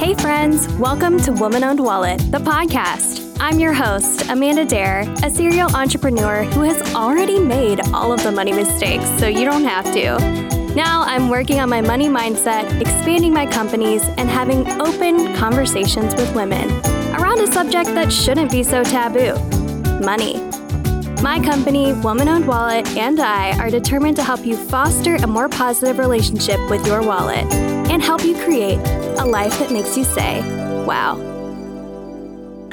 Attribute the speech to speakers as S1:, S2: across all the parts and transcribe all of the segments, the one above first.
S1: Hey, friends, welcome to Woman Owned Wallet, the podcast. I'm your host, Amanda Dare, a serial entrepreneur who has already made all of the money mistakes, so you don't have to. Now I'm working on my money mindset, expanding my companies, and having open conversations with women around a subject that shouldn't be so taboo money. My company, Woman Owned Wallet, and I are determined to help you foster a more positive relationship with your wallet and help you create a life that makes you say, wow.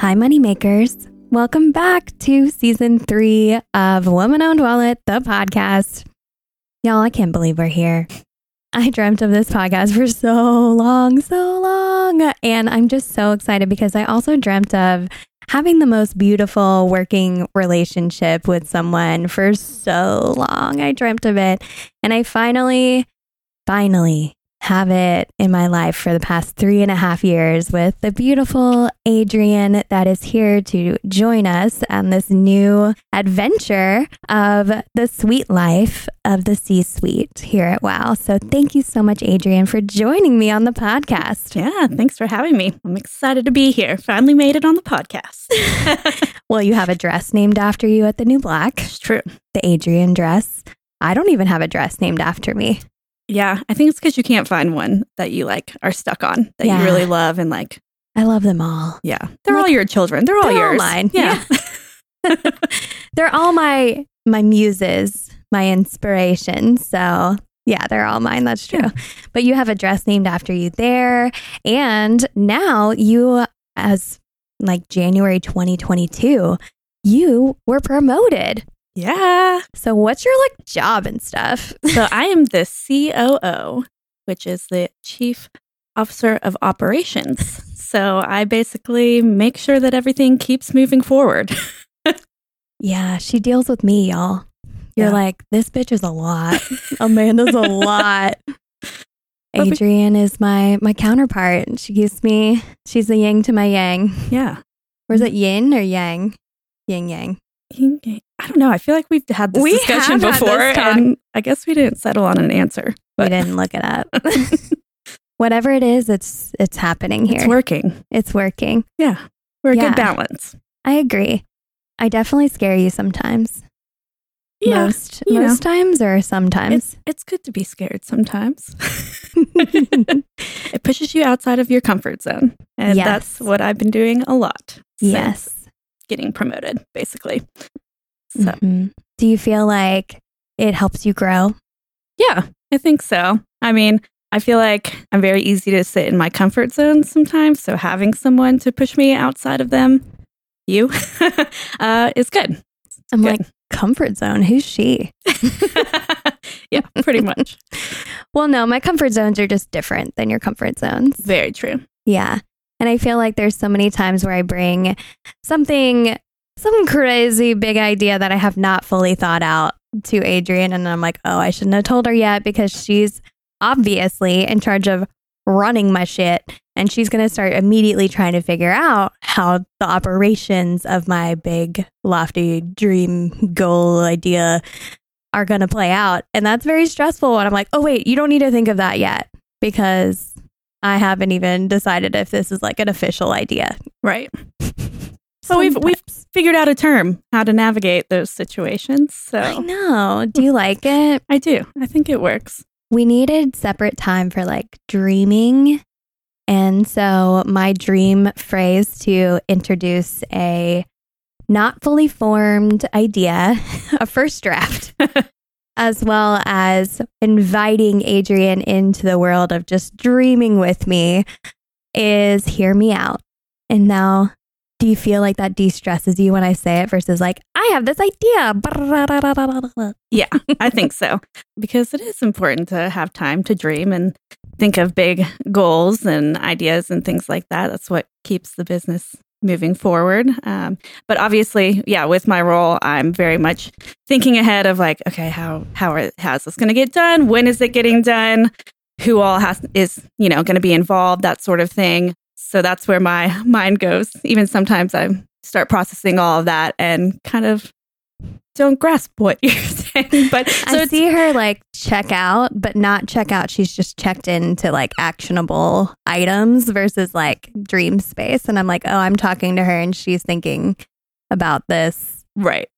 S1: Hi, moneymakers. Welcome back to season three of Woman Owned Wallet, the podcast. Y'all, I can't believe we're here. I dreamt of this podcast for so long, so long. And I'm just so excited because I also dreamt of having the most beautiful working relationship with someone for so long. I dreamt of it. And I finally, finally have it in my life for the past three and a half years with the beautiful Adrian that is here to join us on this new adventure of the sweet life of the C suite here at WOW. So thank you so much, Adrian, for joining me on the podcast.
S2: Yeah, thanks for having me. I'm excited to be here. Finally made it on the podcast.
S1: well, you have a dress named after you at the New Black.
S2: It's true.
S1: The Adrian dress. I don't even have a dress named after me.
S2: Yeah, I think it's because you can't find one that you like are stuck on that
S1: Yeah.
S2: you really love and like.
S1: I love them all.
S2: Yeah, they're
S1: Like-
S2: all your children. They're all
S1: They're all
S2: yours.
S1: mine.
S2: Yeah.
S1: They're all my my muses, my inspirations. So yeah, they're all mine. That's true.
S2: Yeah.
S1: But you have a dress named after you there. And now you, as like January 2022, you were promoted.
S2: Yeah.
S1: So what's your like job and stuff?
S2: So I am the COO, which is the Chief Officer of Operations. So I basically make sure that everything keeps moving forward.
S1: Yeah, she deals with me, y'all. You're
S2: Yeah.
S1: like, this bitch is a lot. Amanda's a lot. Adrienne is my my counterpart. She gives me she's the yang to my yang.
S2: Yeah.
S1: Or is mm-hmm. it yin or yang? Yin yang.
S2: I don't know. I feel like we've had this
S1: We
S2: discussion before,
S1: this
S2: and I guess we didn't settle on an answer.
S1: we didn't look it up. Whatever it is, it's it's happening here.
S2: it's working.
S1: It's working.
S2: Yeah, we're a
S1: Yeah.
S2: good balance.
S1: I agree. I definitely scare you sometimes.
S2: Yeah,
S1: most
S2: you know.
S1: times or sometimes.
S2: It's it's good to be scared sometimes. it pushes you outside of your comfort zone, and
S1: Yes.
S2: that's what I've been doing a lot.
S1: yes.
S2: Getting promoted, basically. So
S1: Mhm. Do you feel like it helps you grow?
S2: yeah, I think so. I mean. I feel like I'm very easy to sit in my comfort zone sometimes. So having someone to push me outside of them, you, uh, is good.
S1: I'm
S2: Good.
S1: like, comfort zone. Who's she?
S2: yeah, pretty much.
S1: Well, no, my comfort zones are just different than your comfort zones.
S2: Very true.
S1: Yeah. And I feel like there's so many times where I bring something, some crazy big idea that I have not fully thought out to Adrian. And I'm like, oh, I shouldn't have told her yet because she's obviously in charge of running my shit. And she's going to start immediately trying to figure out how the operations of my big, lofty dream goal idea are going to play out. And that's very stressful. And I'm like, oh, wait, you don't need to think of that yet because I haven't even decided if this is like an official idea.
S2: Right. So we've we've figured out a term how to navigate those situations. So
S1: I know. Do you like it?
S2: I do. I think it works.
S1: We needed separate time for like dreaming. And so my dream phrase to introduce a not fully formed idea, a first draft, as well as inviting Adrian into the world of just dreaming with me is hear me out. And now, do you feel like that de stresses you when I say it versus like, I have this idea?
S2: Yeah, I think so. Because it is important to have time to dream and think of big goals and ideas and things like that. That's what keeps the business moving forward. Um, but obviously, yeah, with my role, I'm very much thinking ahead of like, okay, how how are, how's this going to get done? When is it getting done? Who all has is you know going to be involved? That sort of thing. So that's where my mind goes. Even sometimes I start processing all of that and kind of don't grasp what you're saying. But
S1: so I see her like check out, but not check out. She's just checked into like actionable items versus like dream space. And I'm like, oh, I'm talking to her and she's thinking about this.
S2: Right.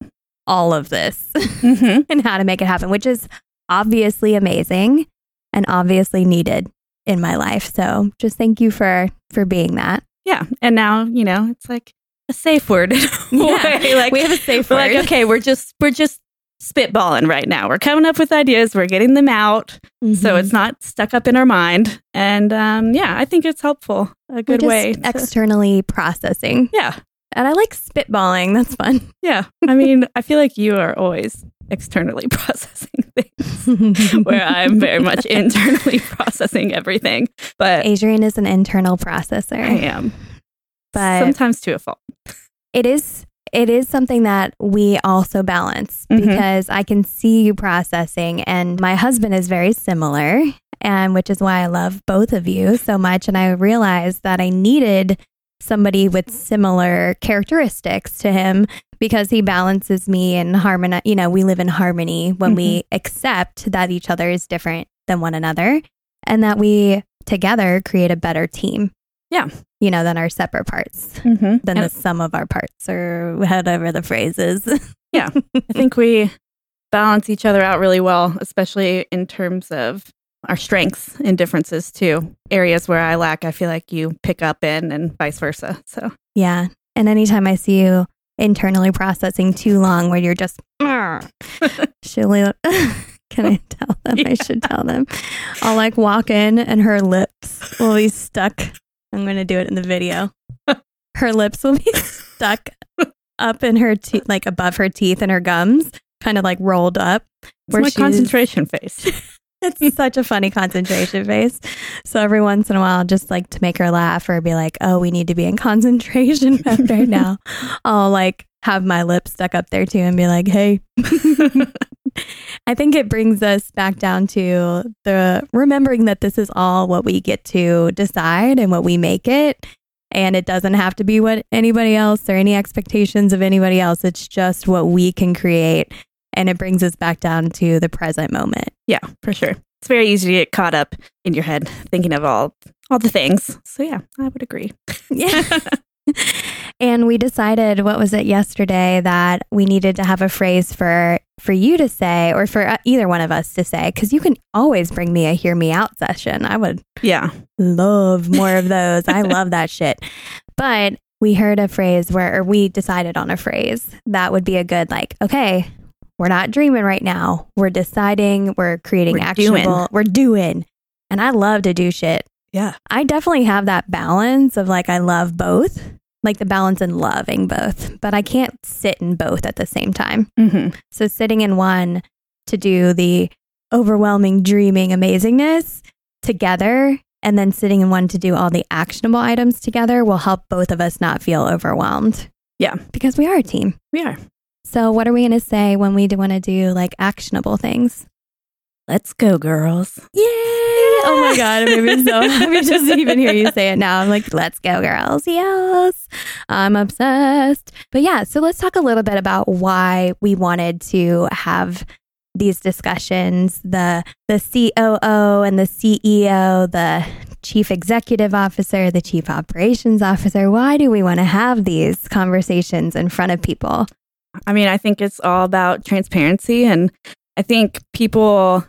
S1: All of this mm-hmm. and how to make it happen, which is obviously amazing and obviously needed in my life. So just thank you for for being that.
S2: Yeah. And now, you know, it's like a safe word.
S1: yeah. Like we have a safe word.
S2: Like, okay, we're just we're just spitballing right now. We're coming up with ideas, we're getting them out. Mm-hmm. So it's not stuck up in our mind. And um, yeah, I think it's helpful. A good way.
S1: To, externally processing.
S2: Yeah.
S1: And I like spitballing. That's fun.
S2: Yeah. I mean, I feel like you are always externally processing things, where I'm very much internally processing everything. But
S1: Adrian is an internal processor.
S2: I am. But sometimes to a fault.
S1: It is it is something that we also balance mm-hmm. because I can see you processing and my husband is very similar and which is why I love both of you so much and I realized that I needed somebody with similar characteristics to him because he balances me and harmony. You know, we live in harmony when mm-hmm. we accept that each other is different than one another and that we together create a better team.
S2: Yeah.
S1: You know, than our separate parts, mm-hmm. than and the sum of our parts, or whatever the phrase is.
S2: yeah. I think we balance each other out really well, especially in terms of our strengths and differences too. Areas where I lack, I feel like you pick up in and vice versa. So,
S1: yeah. And anytime I see you internally processing too long where you're just, should we, can I tell them? Yeah. I should tell them. I'll like walk in and her lips will be stuck. I'm going to do it in the video. Her lips will be stuck up in her teeth, like above her teeth and her gums, kind of like rolled up.
S2: It's my concentration face.
S1: it's such a funny concentration face. So every once in a while, just like to make her laugh or be like, oh, we need to be in concentration mode right now, I'll like have my lips stuck up there too and be like, hey. I think it brings us back down to the remembering that this is all what we get to decide and what we make it. And it doesn't have to be what anybody else or any expectations of anybody else. It's just what we can create and it brings us back down to the present moment.
S2: Yeah, for sure. It's very easy to get caught up in your head thinking of all all the things. So yeah, I would agree.
S1: Yeah. and we decided what was it yesterday that we needed to have a phrase for for you to say or for uh, either one of us to say cuz you can always bring me a hear me out session. I would
S2: Yeah.
S1: love more of those. I love that shit. But we heard a phrase where or we decided on a phrase that would be a good like okay we're not dreaming right now. We're deciding, we're creating we're actionable, doing. we're doing. And I love to do shit.
S2: Yeah.
S1: I definitely have that balance of like, I love both, like the balance in loving both, but I can't sit in both at the same time. Mm-hmm. So sitting in one to do the overwhelming dreaming amazingness together and then sitting in one to do all the actionable items together will help both of us not feel overwhelmed.
S2: Yeah.
S1: Because we are a team.
S2: We are.
S1: So, what are we going to say when we want to do like actionable things?
S2: Let's go, girls.
S1: Yay! Yeah. Oh my God. I'm even so happy just even hear you say it now. I'm like, let's go, girls. Yes. I'm obsessed. But yeah, so let's talk a little bit about why we wanted to have these discussions the the COO and the CEO, the chief executive officer, the chief operations officer. Why do we want to have these conversations in front of people?
S2: I mean, I think it's all about transparency. And I think people,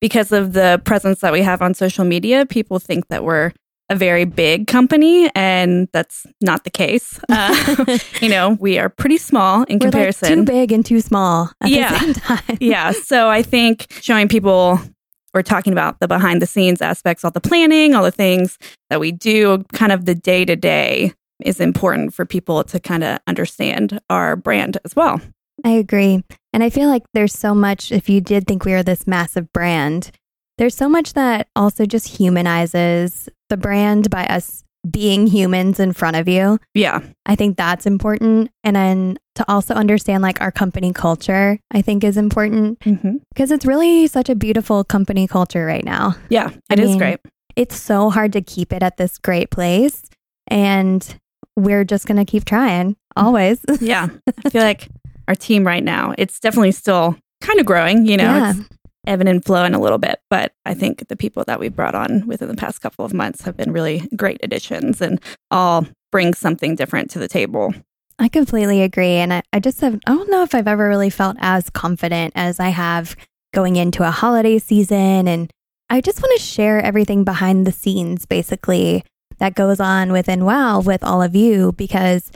S2: because of the presence that we have on social media, people think that we're a very big company, and that's not the case. Uh, you know, we are pretty small in
S1: we're
S2: comparison.
S1: Like too big and too small
S2: yeah. yeah. So I think showing people we're talking about the behind the scenes aspects, all the planning, all the things that we do, kind of the day to day is important for people to kind of understand our brand as well.
S1: I agree. And I feel like there's so much, if you did think we were this massive brand, there's so much that also just humanizes the brand by us being humans in front of you.
S2: Yeah.
S1: I think that's important. And then to also understand like our company culture, I think is important mm-hmm. because it's really such a beautiful company culture right now.
S2: Yeah, it I is mean, great.
S1: It's so hard to keep it at this great place. And we're just going to keep trying always.
S2: yeah. I feel like our team right now, it's definitely still kind of growing, you know, yeah. ebb and flow in a little bit. But I think the people that we've brought on within the past couple of months have been really great additions and all bring something different to the table.
S1: I completely agree. And I, I just have, I don't know if I've ever really felt as confident as I have going into a holiday season. And I just want to share everything behind the scenes, basically, that goes on within WOW with all of you because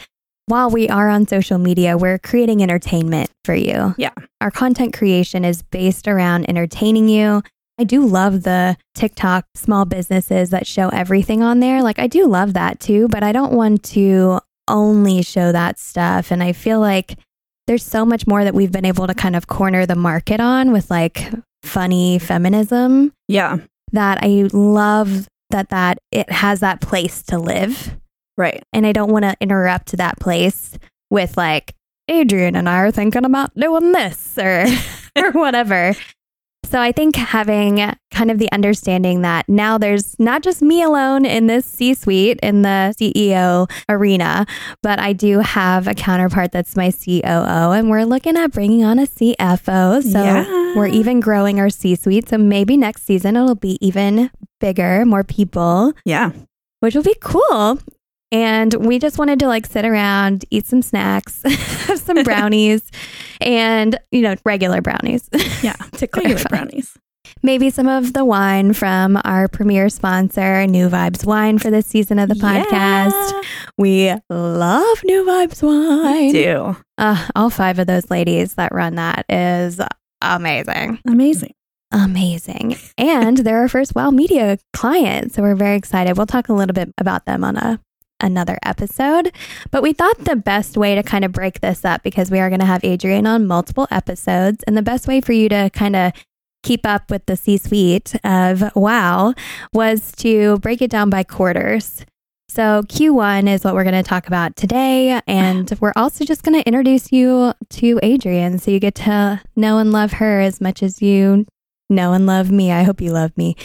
S1: while we are on social media, we're creating entertainment for you.
S2: Yeah.
S1: Our content creation is based around entertaining you. I do love the TikTok small businesses that show everything on there. Like, I do love that too, but I don't want to only show that stuff. And I feel like there's so much more that we've been able to kind of corner the market on with like funny feminism.
S2: Yeah.
S1: That I love that that it has that place to live.
S2: Right.
S1: And I don't want to interrupt that place with like Adrian and I are thinking about doing this or or whatever. So I think having kind of the understanding that now there's not just me alone in this C suite in the CEO arena, but I do have a counterpart that's my COO, and we're looking at bringing on a CFO. So yeah. we're even growing our C suite. So maybe next season it'll be even bigger, more people.
S2: Yeah.
S1: Which will be cool. And we just wanted to like sit around, eat some snacks, have some brownies, and, you know, regular brownies.
S2: Yeah. to regular brownies.
S1: Maybe some of the wine from our premier sponsor, New Vibes Wine, for this season of the podcast. Yeah. We love New Vibes Wine.
S2: We do.
S1: Uh, all five of those ladies that run that is amazing.
S2: Amazing
S1: amazing. And they're our first WOW Media client. So we're very excited. We'll talk a little bit about them on a another episode. But we thought the best way to kind of break this up because we are going to have Adrian on multiple episodes, and the best way for you to kind of keep up with the C suite of WOW was to break it down by quarters. So, Q1 is what we're going to talk about today. And we're also just going to introduce you to Adrian so you get to know and love her as much as you know and love me. I hope you love me,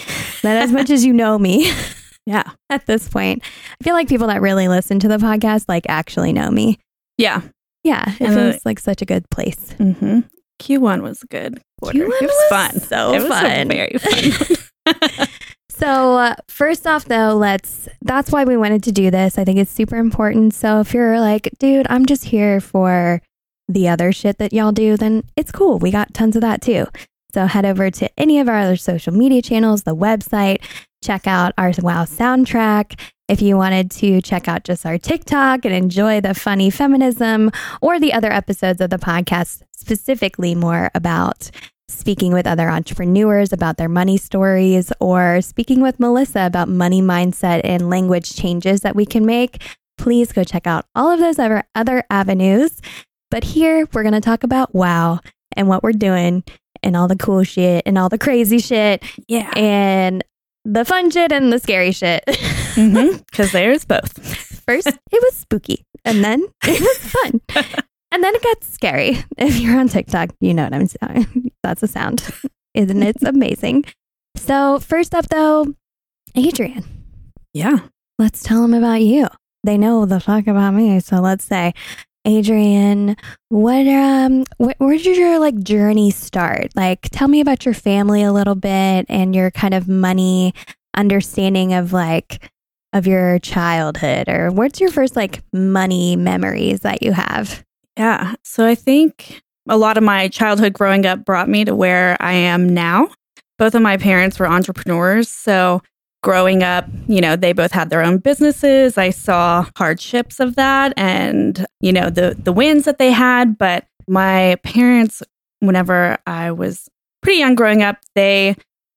S1: not as much as you know me.
S2: Yeah.
S1: At this point, I feel like people that really listen to the podcast like actually know me.
S2: Yeah.
S1: Yeah. It and feels like such a good place.
S2: Mm-hmm. Q1 was good.
S1: Quarter. Q1 it was, was fun.
S2: So
S1: it
S2: fun. Was very fun.
S1: so, uh, first off, though, let's, that's why we wanted to do this. I think it's super important. So, if you're like, dude, I'm just here for the other shit that y'all do, then it's cool. We got tons of that too. So head over to any of our other social media channels, the website, check out our WOW soundtrack. If you wanted to check out just our TikTok and enjoy the funny feminism or the other episodes of the podcast, specifically more about speaking with other entrepreneurs about their money stories or speaking with Melissa about money mindset and language changes that we can make, please go check out all of those other, other avenues. But here we're going to talk about WOW and what we're doing and all the cool shit and all the crazy shit.
S2: Yeah.
S1: And the fun shit and the scary shit.
S2: Because mm-hmm, there's both.
S1: First, it was spooky, and then it was fun. and then it got scary. If you're on TikTok, you know what I'm saying. That's a sound. Isn't it it's amazing? So, first up, though, Adrian.
S2: Yeah.
S1: Let's tell them about you. They know the fuck about me. So let's say, Adrian, what um wh- where did your like journey start? Like tell me about your family a little bit and your kind of money understanding of like of your childhood or what's your first like money memories that you have?
S2: Yeah. So I think a lot of my childhood growing up brought me to where I am now. Both of my parents were entrepreneurs, so growing up, you know, they both had their own businesses. I saw hardships of that and, you know, the the wins that they had, but my parents whenever I was pretty young growing up, they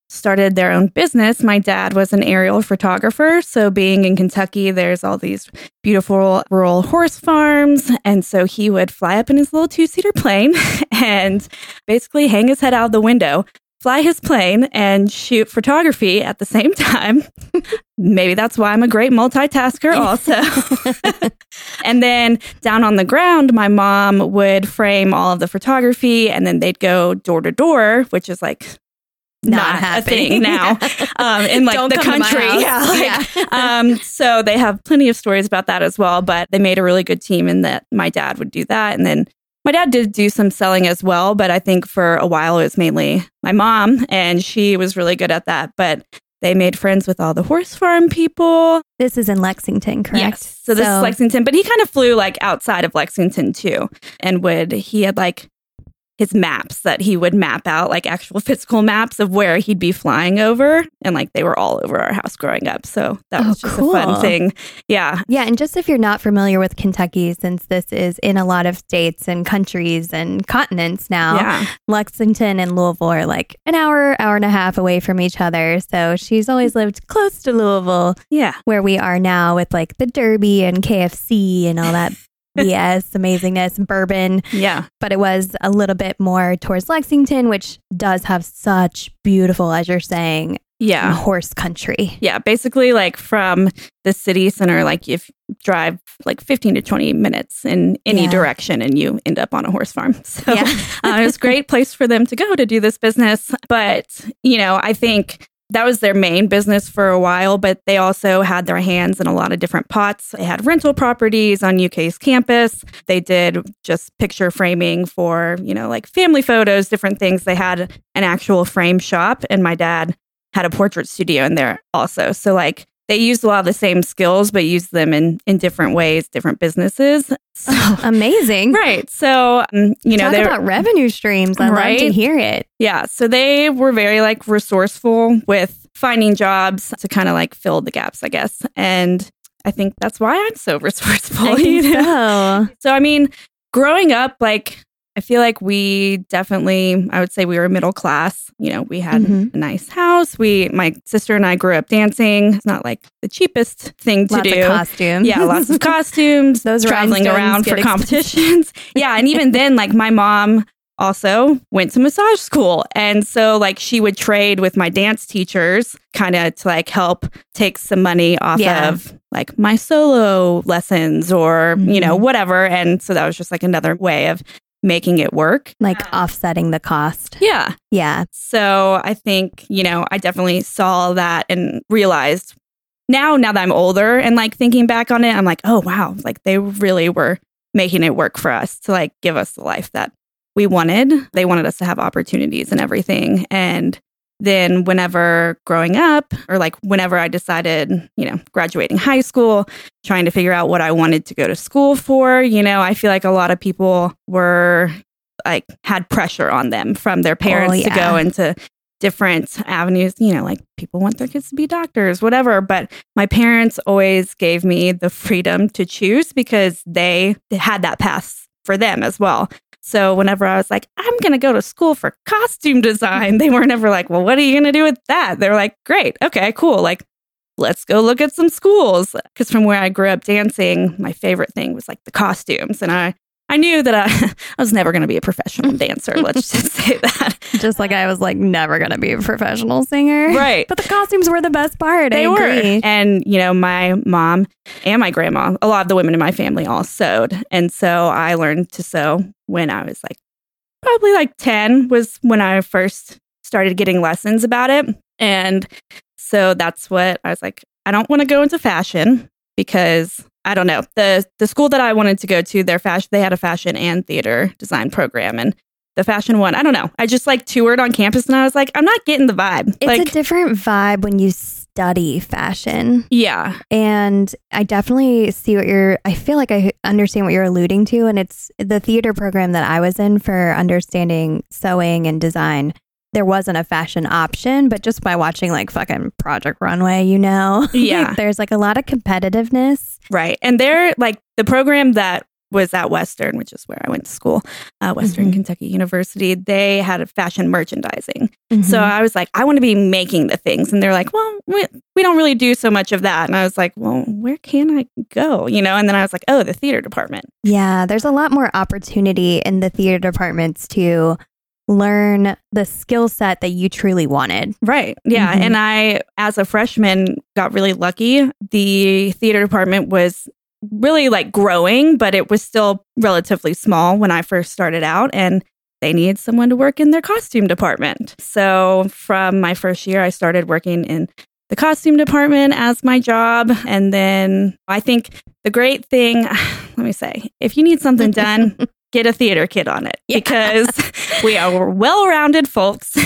S2: started their own business. My dad was an aerial photographer. So, being in Kentucky, there's all these beautiful rural horse farms. And so he would fly up in his little two seater plane and basically hang his head out the window fly his plane and shoot photography at the same time. Maybe that's why I'm a great multitasker, also. and then down on the ground, my mom would frame all of the photography and then they'd go door to door, which is like not, not a thing now um, in like Don't the country. Yeah, like, yeah. um, so they have plenty of stories about that as well. But they made a really good team in that my dad would do that, and then my dad did do some selling as well, but I think for a while it was mainly my mom, and she was really good at that. But they made friends with all the horse farm people.
S1: This is in Lexington, correct?
S2: Yes. So this so- is Lexington, but he kind of flew like outside of Lexington too, and would he had like his maps that he would map out, like actual physical maps of where he'd be flying over. And like they were all over our house growing up. So that oh, was oh, just cool. a fun thing. Yeah.
S1: Yeah. And just if you're not familiar with Kentucky, since this is in a lot of states and countries and continents now, yeah. Lexington and Louisville are like an hour, hour and a half away from each other. So she's always lived close to Louisville.
S2: Yeah.
S1: Where we are now with like the Derby and KFC and all that yes, amazingness, bourbon.
S2: Yeah.
S1: But it was a little bit more towards Lexington, which does have such beautiful, as you're saying,
S2: yeah,
S1: horse country.
S2: Yeah. Basically, like from the city center, like if drive like 15 to 20 minutes in any yeah. direction and you end up on a horse farm. So yeah. uh, it was a great place for them to go to do this business. But, you know, I think that was their main business for a while, but they also had their hands in a lot of different pots. They had rental properties on UK's campus. They did just picture framing for, you know, like family photos, different things. They had an actual frame shop, and my dad had a portrait studio in there also. So, like, they used a lot of the same skills, but used them in, in different ways, different businesses.
S1: So, amazing.
S2: Right. So, um, you know,
S1: talk about revenue streams. I right? love to hear it.
S2: Yeah. So they were very like resourceful with finding jobs to kind of like fill the gaps, I guess. And I think that's why I'm so resourceful.
S1: I you know?
S2: so. so, I mean, growing up, like I feel like we definitely, I would say we were middle class. You know, we had mm-hmm. a nice house. We, my sister and I grew up dancing. It's not like the cheapest thing to
S1: lots
S2: do.
S1: Of costumes.
S2: Yeah, lots of costumes. Those traveling around for competitions. yeah, and even then, like my mom also went to massage school. And so like she would trade with my dance teachers kind of to like help take some money off yeah. of like my solo lessons or, mm-hmm. you know, mm-hmm. whatever. And so that was just like another way of making it work.
S1: Like offsetting the cost.
S2: Yeah.
S1: Yeah.
S2: So I think, you know, I definitely saw that and realized now, now that I'm older and like thinking back on it, I'm like, oh, wow, like they really were making it work for us to like give us the life that we wanted. They wanted us to have opportunities and everything. And then whenever growing up or like whenever I decided, you know, graduating high school, trying to figure out what I wanted to go to school for, you know, I feel like a lot of people were like had pressure on them from their oh, parents oh, yeah. to go into different avenues, you know, like people want their kids to be doctors, whatever, but my parents always gave me the freedom to choose because they had that path for them as well. So whenever I was like, I'm going to go to school for costume design, they weren't ever like, well, what are you going to do with that? They're like, great. Okay, cool. Like, let's go look at some schools. Because from where I grew up dancing, my favorite thing was like the costumes. And I I knew that I, I was never going to be a professional dancer. Let's just say that.
S1: Just like I was like never going to be a professional singer.
S2: Right.
S1: But the costumes were the best part.
S2: They
S1: I were.
S2: And, you know, my mom and my grandma, a lot of the women in my family all sewed. And so I learned to sew when I was like probably like 10 was when I first started getting lessons about it. And so that's what I was like, I don't want to go into fashion because I don't know. The the school that I wanted to go to, their fashion they had a fashion and theater design program and the fashion one, I don't know. I just like toured on campus and I was like, I'm not getting the vibe.
S1: It's
S2: like,
S1: a different vibe when you study fashion.
S2: Yeah.
S1: And I definitely see what you're I feel like I understand what you're alluding to and it's the theater program that I was in for understanding sewing and design there wasn't a fashion option, but just by watching like fucking Project Runway, you know,
S2: yeah,
S1: there's like a lot of competitiveness,
S2: right? And they're like the program that was at Western, which is where I went to school, uh, Western mm-hmm. Kentucky University. They had a fashion merchandising, mm-hmm. so I was like, I want to be making the things, and they're like, well, we, we don't really do so much of that, and I was like, well, where can I go, you know? And then I was like, oh, the theater department.
S1: Yeah, there's a lot more opportunity in the theater departments to learn the skill set that you truly wanted.
S2: Right. Yeah. Mm-hmm. And I, as a freshman, got really lucky. The theater department was really like growing, but it was still relatively small when I first started out. And they needed someone to work in their costume department. So from my first year, I started working in the costume department as my job. And then I think the great thing, let me say, if you need something done, get a theater kid on it yeah. because we are well-rounded folks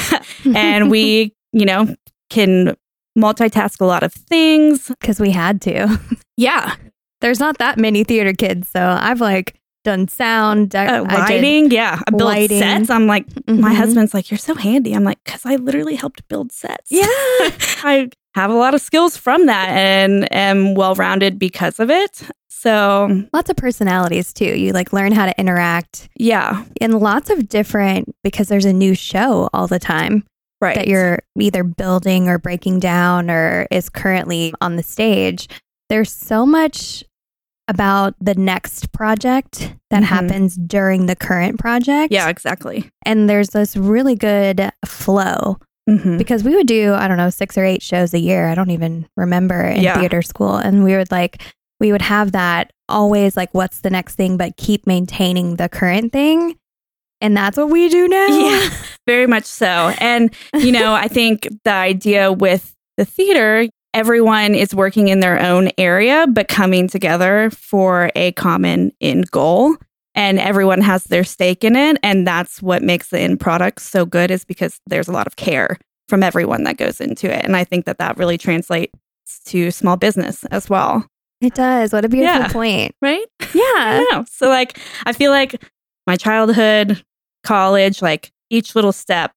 S2: and we, you know, can multitask a lot of things
S1: because we had to.
S2: Yeah.
S1: There's not that many theater kids, so I've like done sound,
S2: uh, lighting. yeah, I build lighting. sets. I'm like, mm-hmm. my husband's like, you're so handy. I'm like, because I literally helped build sets.
S1: Yeah,
S2: I have a lot of skills from that and am well rounded because of it. So
S1: lots of personalities too. You like learn how to interact.
S2: Yeah.
S1: And lots of different because there's a new show all the time.
S2: Right.
S1: That you're either building or breaking down or is currently on the stage. There's so much about the next project that mm-hmm. happens during the current project.
S2: Yeah, exactly.
S1: And there's this really good flow mm-hmm. because we would do, I don't know, six or eight shows a year. I don't even remember in yeah. theater school. And we would like, we would have that always like, what's the next thing, but keep maintaining the current thing. And that's what we do now.
S2: Yeah, very much so. And, you know, I think the idea with the theater, everyone is working in their own area, but coming together for a common end goal. And everyone has their stake in it. And that's what makes the end product so good, is because there's a lot of care from everyone that goes into it. And I think that that really translates to small business as well.
S1: It does. What a beautiful yeah. point.
S2: Right?
S1: Yeah.
S2: So, like, I feel like my childhood, college, like each little step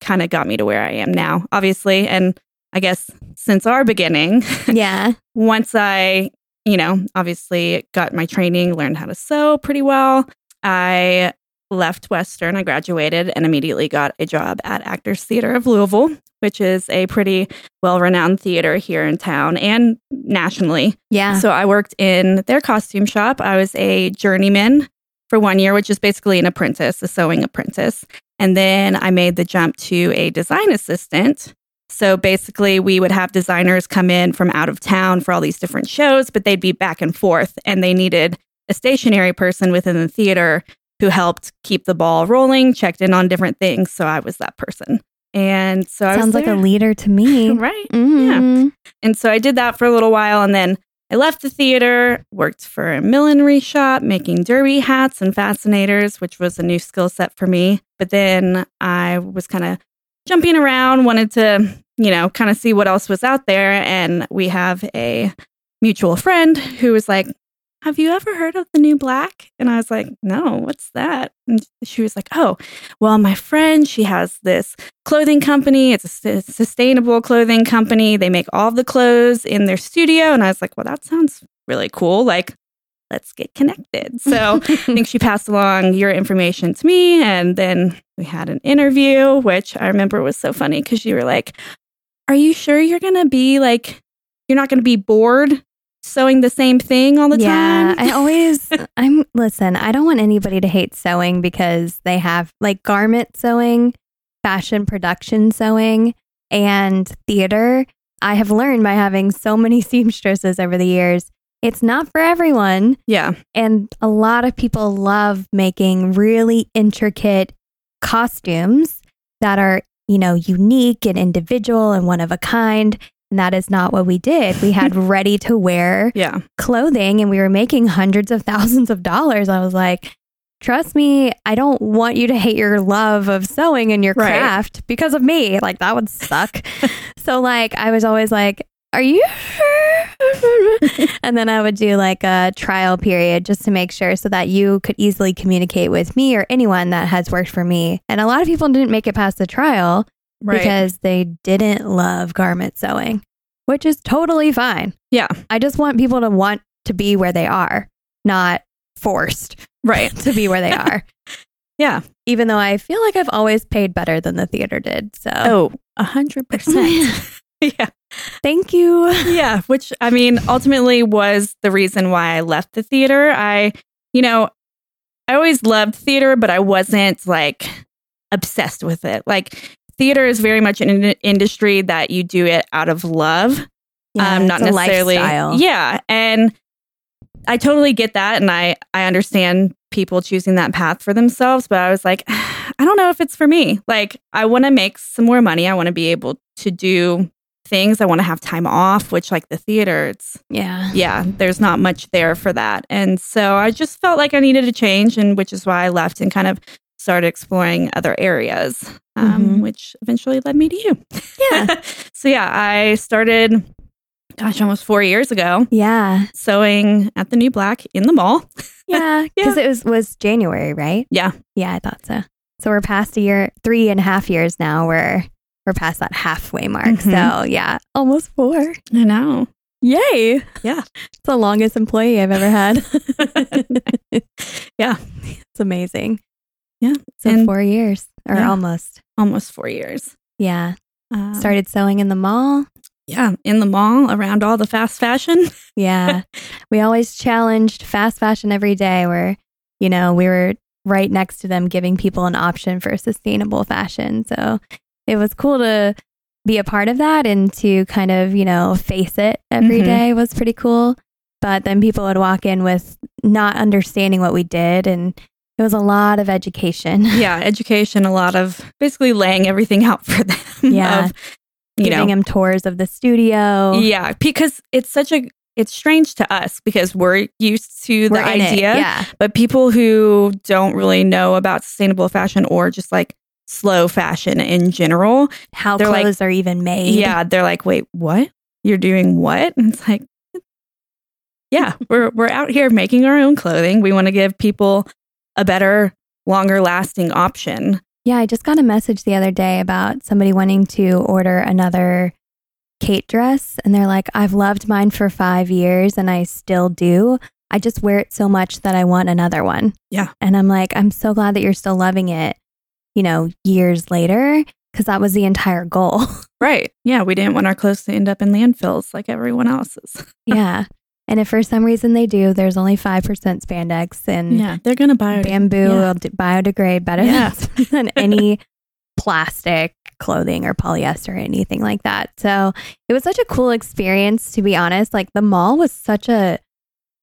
S2: kind of got me to where I am now, obviously. And I guess since our beginning.
S1: Yeah.
S2: once I, you know, obviously got my training, learned how to sew pretty well, I left Western. I graduated and immediately got a job at Actors Theater of Louisville, which is a pretty well renowned theater here in town and nationally.
S1: Yeah.
S2: So I worked in their costume shop. I was a journeyman for one year, which is basically an apprentice, a sewing apprentice. And then I made the jump to a design assistant so basically, we would have designers come in from out of town for all these different shows, but they'd be back and forth, and they needed a stationary person within the theater who helped keep the ball rolling, checked in on different things. So I was that person. And so
S1: I sounds like a leader to me,
S2: right? Mm-hmm. Yeah. And so I did that for a little while, and then I left the theater, worked for a millinery shop making derby hats and fascinators, which was a new skill set for me. But then I was kind of jumping around, wanted to, you know, kind of see what else was out there. And we have a mutual friend who was like, Have you ever heard of the new black? And I was like, No, what's that? And she was like, Oh, well, my friend, she has this clothing company. It's a sustainable clothing company. They make all the clothes in their studio. And I was like, Well, that sounds really cool. Like, let's get connected. So I think she passed along your information to me. And then we had an interview, which I remember was so funny because you were like, Are you sure you're going to be like, you're not going to be bored sewing the same thing all the
S1: yeah,
S2: time?
S1: I always, I'm, listen, I don't want anybody to hate sewing because they have like garment sewing, fashion production sewing, and theater. I have learned by having so many seamstresses over the years it's not for everyone.
S2: Yeah.
S1: And a lot of people love making really intricate costumes that are, you know, unique and individual and one of a kind. And that is not what we did. We had ready to wear
S2: yeah.
S1: clothing and we were making hundreds of thousands of dollars. I was like, trust me, I don't want you to hate your love of sewing and your craft because of me. Like that would suck. so like I was always like, are you sure? and then I would do like a trial period just to make sure so that you could easily communicate with me or anyone that has worked for me. And a lot of people didn't make it past the trial right. because they didn't love garment sewing, which is totally fine.
S2: Yeah.
S1: I just want people to want to be where they are, not forced
S2: right
S1: to be where they are.
S2: yeah.
S1: Even though I feel like I've always paid better than the theater did. So
S2: Oh, a hundred percent. yeah.
S1: Thank you.
S2: Yeah, which I mean, ultimately was the reason why I left the theater. I, you know, I always loved theater, but I wasn't like obsessed with it. Like, theater is very much an in- industry that you do it out of love,
S1: yeah, um, not necessarily.
S2: Yeah, and I totally get that, and I I understand people choosing that path for themselves. But I was like, I don't know if it's for me. Like, I want to make some more money. I want to be able to do things. I want to have time off, which like the theater, it's
S1: Yeah.
S2: yeah, there's not much there for that. And so I just felt like I needed a change, and which is why I left and kind of started exploring other areas, um,
S1: Mhm.
S2: which eventually led me to you.
S1: Yeah.
S2: so yeah, I started, gosh, almost four years ago,
S1: Yeah.
S2: sewing at the New Black in the mall.
S1: Yeah. Because it was was January, right?
S2: Yeah.
S1: Yeah, I thought so. So we're past a year, three and a half years now. We're we're past that halfway mark.
S2: Mhm.
S1: So yeah, almost four.
S2: I know.
S1: Yay!
S2: Yeah.
S1: It's the longest employee I've ever had.
S2: Yeah.
S1: it's amazing.
S2: Yeah.
S1: So
S2: And-
S1: four years or
S2: Yeah.
S1: almost.
S2: Almost four years.
S1: Yeah.
S2: Uh,
S1: Started sewing in the mall.
S2: yeah, in the mall around all the fast fashion.
S1: Yeah. we always challenged fast fashion every day where, you know, we were right next to them giving people an option for sustainable fashion. So it was cool to be a part of that and to kind of, you know, face it every
S2: Mhm.
S1: day was pretty cool. But then people would walk in with not understanding what we did and it was a lot of education.
S2: yeah, education, a lot of basically laying everything out for them.
S1: Yeah.
S2: Of, you
S1: Giving
S2: know,
S1: them tours of the studio.
S2: yeah, because it's such a, it's strange to us because we're used to the
S1: in it.
S2: idea,
S1: Yeah.
S2: but people who don't really know about sustainable fashion or just like slow fashion in general,
S1: How
S2: They're like-
S1: clothes are even made.
S2: yeah, they're like, wait, what? You're doing what? And it's like, yeah, we're we're out here making our own clothing. We want to give people a better, longer lasting option.
S1: Yeah, I just got a message the other day about somebody wanting to order another Kate dress. And they're like, I've loved mine for five years and I still do. I just wear it so much that I want another one.
S2: Yeah.
S1: And I'm like, I'm so glad that you're still loving it, you know, years later, because that was the entire goal.
S2: Right. Yeah, we didn't want our clothes to end up in landfills like everyone else's.
S1: yeah. And if for some reason they do, there's only 5% spandex and
S2: Yeah, they're going to buy
S1: bamboo
S2: Yeah.
S1: will biodegrade better
S2: Yeah.
S1: than, than any plastic clothing or polyester or anything like that. So it was such a cool experience, to be honest. Like the mall was such a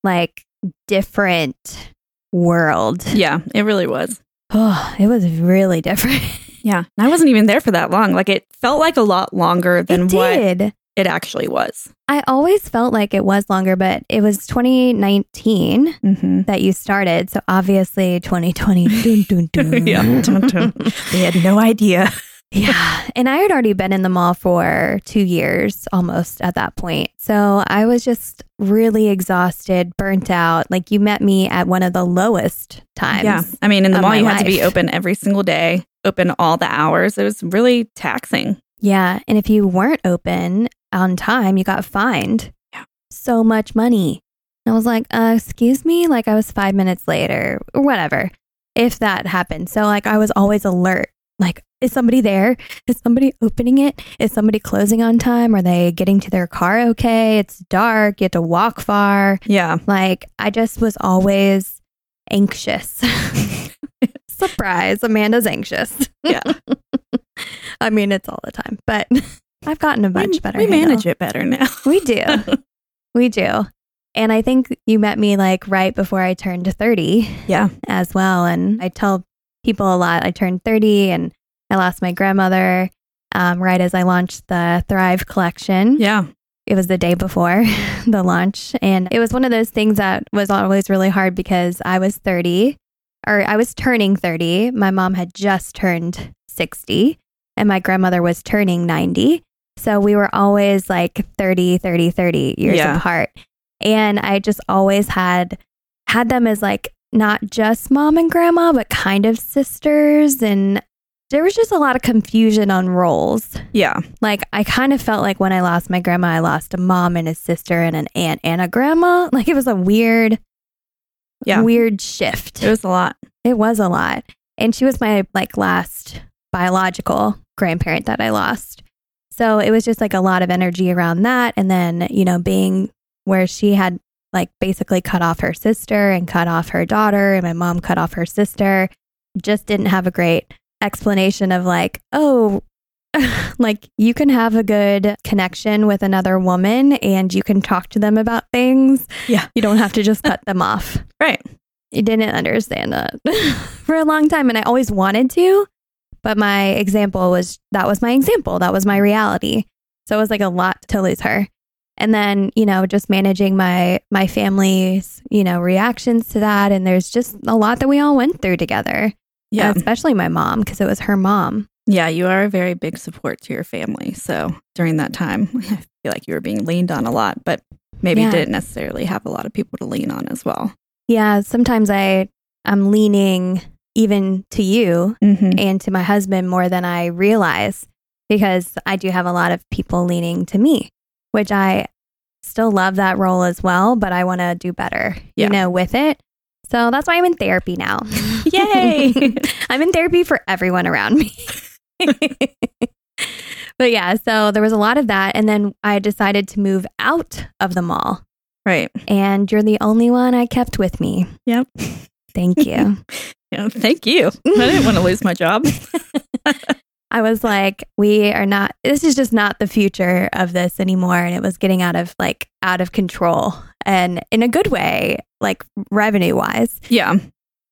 S1: like different world.
S2: Yeah, it really was.
S1: Oh, it was really different.
S2: Yeah. I wasn't even there for that long. Like it felt like a lot longer than
S1: it
S2: what
S1: did.
S2: It actually was.
S1: I always felt like it was longer, but it was 2019
S2: Mm-hmm.
S1: that you started. So obviously 2020. dun, dun, dun.
S2: Yeah. Dun, dun. They had no idea.
S1: Yeah. And I had already been in the mall for two years almost at that point. So I was just really exhausted, burnt out. Like you met me at one of the lowest times.
S2: Yeah. I mean, in the mall,
S1: my
S2: you had to be open every single day, open all the hours. It was really taxing.
S1: Yeah. And if you weren't open on time, you got fined
S2: Yeah.
S1: so much money. And I was like, uh, excuse me? Like I was five minutes later or whatever, if that happened. So like I was always alert. Like, is somebody there? Is somebody opening it? Is somebody closing on time? Are they getting to their car okay? It's dark. You have to walk far.
S2: Yeah.
S1: Like, I just was always anxious. Surprise, Amanda's anxious.
S2: Yeah.
S1: I mean, it's all the time, but I've gotten a much
S2: we,
S1: better.
S2: We
S1: handle.
S2: manage it better now.
S1: We do. we do. And I think you met me like right before I turned 30
S2: Yeah.
S1: as well. And I tell people a lot I turned 30 and I lost my grandmother um, right as I launched the Thrive collection.
S2: Yeah.
S1: It was the day before the launch. And it was one of those things that was always really hard because I was 30 or I was turning 30. My mom had just turned 60 and my grandmother was turning 90. So we were always like 30, 30, 30 years
S2: Yeah.
S1: apart. And I just always had had them as like not just mom and grandma, but kind of sisters. And there was just a lot of confusion on roles.
S2: Yeah.
S1: Like I kind of felt like when I lost my grandma, I lost a mom and a sister and an aunt and a grandma. Like it was a weird,
S2: Yeah.
S1: weird shift.
S2: It was a lot.
S1: It was a lot. And she was my like last biological grandparent that I lost. So it was just like a lot of energy around that. And then, you know, being where she had like basically cut off her sister and cut off her daughter, and my mom cut off her sister, just didn't have a great explanation of like, oh, like you can have a good connection with another woman and you can talk to them about things.
S2: Yeah.
S1: You don't have to just cut them off.
S2: Right.
S1: I didn't understand that for a long time. And I always wanted to, but my example was that was my example. That was my reality. So it was like a lot to lose her. And then, you know, just managing my my family's, you know, reactions to that and there's just a lot that we all went through together.
S2: Yeah.
S1: especially my mom because it was her mom.
S2: Yeah, you are a very big support to your family. So during that time, I feel like you were being leaned on a lot, but maybe
S1: Yeah.
S2: didn't necessarily have a lot of people to lean on as well.
S1: Yeah, sometimes I I'm leaning even to you
S2: Mm-hmm.
S1: and to my husband more than I realize because I do have a lot of people leaning to me, which I still love that role as well, but I want to do better,
S2: Yeah.
S1: you know, with it. So that's why I'm in therapy now.
S2: Yay!
S1: I'm in therapy for everyone around me. but yeah, so there was a lot of that. And then I decided to move out of the mall.
S2: right.
S1: And you're the only one I kept with me.
S2: Yep.
S1: Thank you.
S2: Yeah, thank you. I didn't want to lose my job.
S1: I was like, we are not, this is just not the future of this anymore. And it was getting out of like out of control and in a good way, like revenue wise.
S2: Yeah.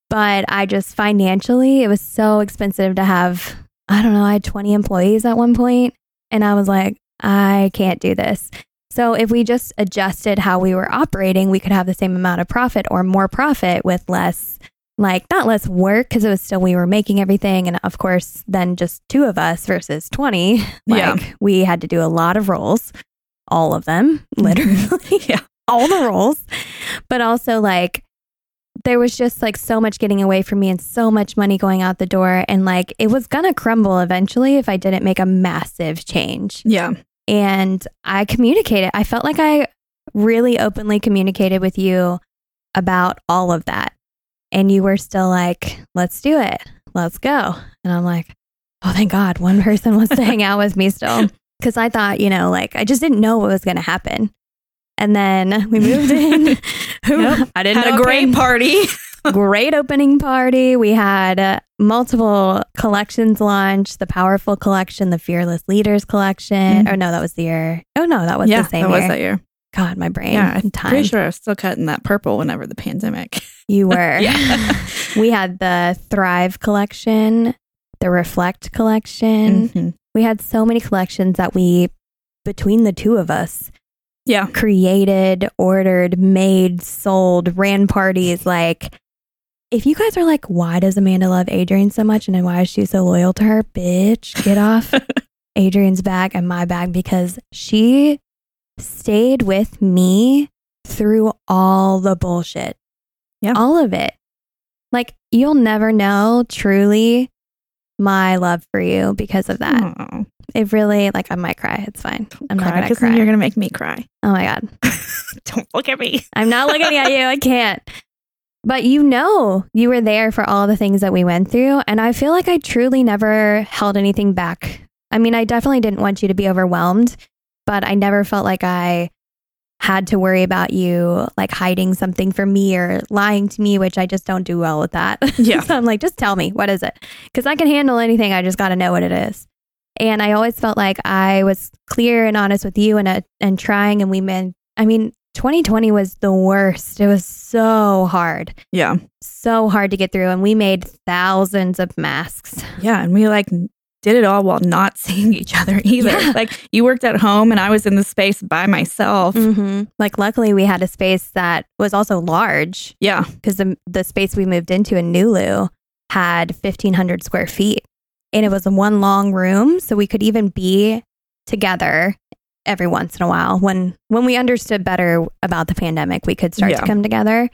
S1: But I just financially, it was so expensive to have, I don't know, I had 20 employees at one point, And I was like, I can't do this. So if we just adjusted how we were operating, we could have the same amount of profit or more profit with less like not less work because it was still we were making everything and of course then just two of us versus 20 like
S2: Yeah.
S1: we had to do a lot of roles all of them mm-hmm. literally
S2: Yeah.
S1: all the roles but also like there was just like so much getting away from me and so much money going out the door and like it was gonna crumble eventually if i didn't make a massive change
S2: Yeah.
S1: and I communicated. I felt like I really openly communicated with you about all of that. And you were still like, let's do it. Let's go. And I'm like, oh, thank God one person wants to hang out with me still. Cause I thought, you know, like I just didn't know what was going to happen. And then we moved in.
S2: Yep.
S1: I didn't
S2: Had
S1: know
S2: a great party.
S1: great opening party. We had uh, multiple collections launch, the Powerful Collection, the Fearless Leaders Collection.
S2: Mhm.
S1: Or no, that was the year. Oh no, that was
S2: yeah,
S1: the same
S2: that was that year.
S1: God, my brain.
S2: Yeah, I'm
S1: and time.
S2: pretty sure I was still cutting that purple whenever the pandemic.
S1: You were. We had the Thrive Collection, the Reflect Collection.
S2: Mhm.
S1: We had so many collections that we, between the two of us,
S2: Yeah.
S1: created, ordered, made, sold, ran parties. Like, if you guys are like, why does Amanda love Adrian so much and then why is she so loyal to her? Bitch, get off Adrian's bag and my bag because she stayed with me through all the bullshit.
S2: Yeah.
S1: All of it. Like, you'll never know truly my love for you because of that.
S2: Aw,
S1: It really, like, I might cry. It's fine. I'm not
S2: cry,
S1: going to cry.
S2: you're gonna make me cry.
S1: oh my God.
S2: Don't look at me.
S1: I'm not looking at you. I can't. But you know, you were there for all the things that we went through. And I feel like I truly never held anything back. I mean, I definitely didn't want you to be overwhelmed, but I never felt like I had to worry about you like hiding something from me or lying to me, which I just don't do well with that.
S2: Yeah.
S1: so I'm like, just tell me, what is it? Because I can handle anything. I just got to know what it is. And I always felt like I was clear and honest with you and, uh, and trying. And we meant, I mean, 2020 was the worst. It was so hard,
S2: Yeah.
S1: so hard to get through. And we made thousands of masks.
S2: Yeah. And we like did it all while not seeing each other either.
S1: Yeah.
S2: Like you worked at home and I was in the space by myself.
S1: Mm-hmm. Like, luckily, we had a space that was also large
S2: Yeah.
S1: because the, the space we moved into in Nulu had 1,500 square feet. And it was one long room. So we could even be together every once in a while. When when we understood better about the pandemic, we could start
S2: Yeah.
S1: to come together.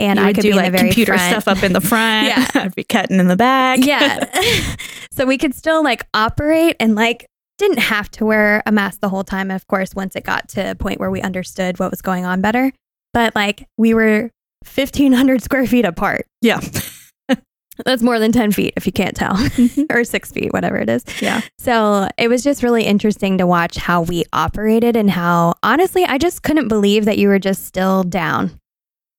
S1: And
S2: You
S1: I could
S2: do
S1: be
S2: like
S1: in the very
S2: computer
S1: front.
S2: stuff up in the front.
S1: Yeah.
S2: I'd be cutting in the back.
S1: yeah. so we could still like operate and like didn't have to wear a mask the whole time. Of course, once it got to a point where we understood what was going on better, but like we were 1500 square feet apart.
S2: Yeah.
S1: That's more than 10 feet if you can't tell, mm-hmm. or six feet, whatever it is.
S2: Yeah.
S1: So it was just really interesting to watch how we operated and how, honestly, I just couldn't believe that you were just still down.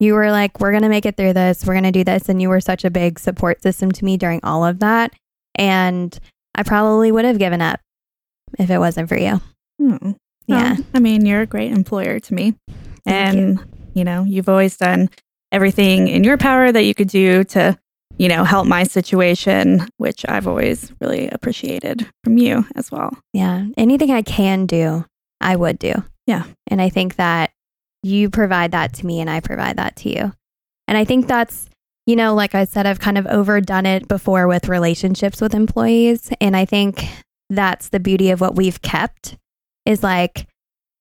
S1: You were like, we're going to make it through this. We're going to do this. And you were such a big support system to me during all of that. And I probably would have given up if it wasn't for you.
S2: Hmm.
S1: Yeah.
S2: Well, I mean, you're a great employer to me.
S1: Thank
S2: and, you. know, you've always done everything in your power that you could do to you know, help my situation, which I've always really appreciated from you as well.
S1: Yeah. Anything I can do, I would do.
S2: Yeah.
S1: And I think that you provide that to me and I provide that to you. And I think that's, you know, like I said, I've kind of overdone it before with relationships with employees. And I think that's the beauty of what we've kept is like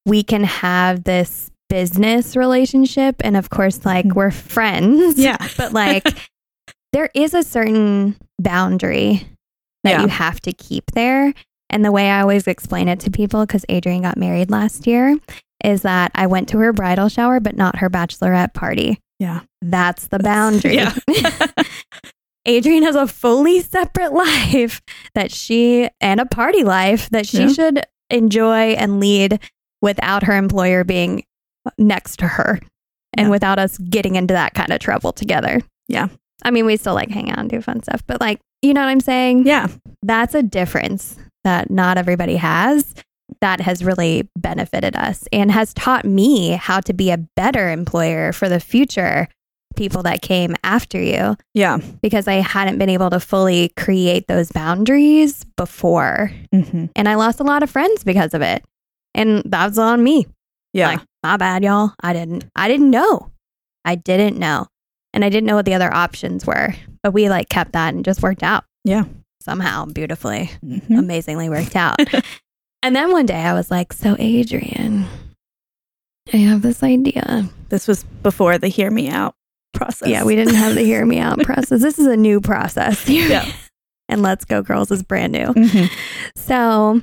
S1: we can have this business relationship. And of course, like mm-hmm. we're friends.
S2: Yeah.
S1: But like there is a certain boundary that
S2: Yeah.
S1: you have to keep there. And the way I always explain it to people, because Adrian got married last year, is that I went to her bridal shower, but not her bachelorette party.
S2: Yeah.
S1: That's the boundary.
S2: Yeah.
S1: Adrienne has a fully separate life that she and a party life that she
S2: Yeah.
S1: should enjoy and lead without her employer being next to her and
S2: Yeah.
S1: without us getting into that kind of trouble together.
S2: Yeah.
S1: I mean, we still like hang out and do fun stuff, but like, you know what I'm saying?
S2: Yeah.
S1: That's a difference that not everybody has that has really benefited us and has taught me how to be a better employer for the future people that came after you
S2: Yeah.
S1: because I hadn't been able to fully create those boundaries before.
S2: hmm
S1: And I lost a lot of friends because of it. And that was on me.
S2: Yeah.
S1: Like, my bad, y'all. I didn't I didn't know. I didn't know. And I didn't know what the other options were. But we like kept that and just worked out.
S2: Yeah.
S1: Somehow beautifully,
S2: Mhm.
S1: amazingly worked out. and then one day I was like, So Adrian, I have this idea.
S2: This was before the hear me out process.
S1: Yeah, we didn't have the hear me out process. This is a new process.
S2: Yeah.
S1: and Let's Go Girls is brand new.
S2: Mhm.
S1: So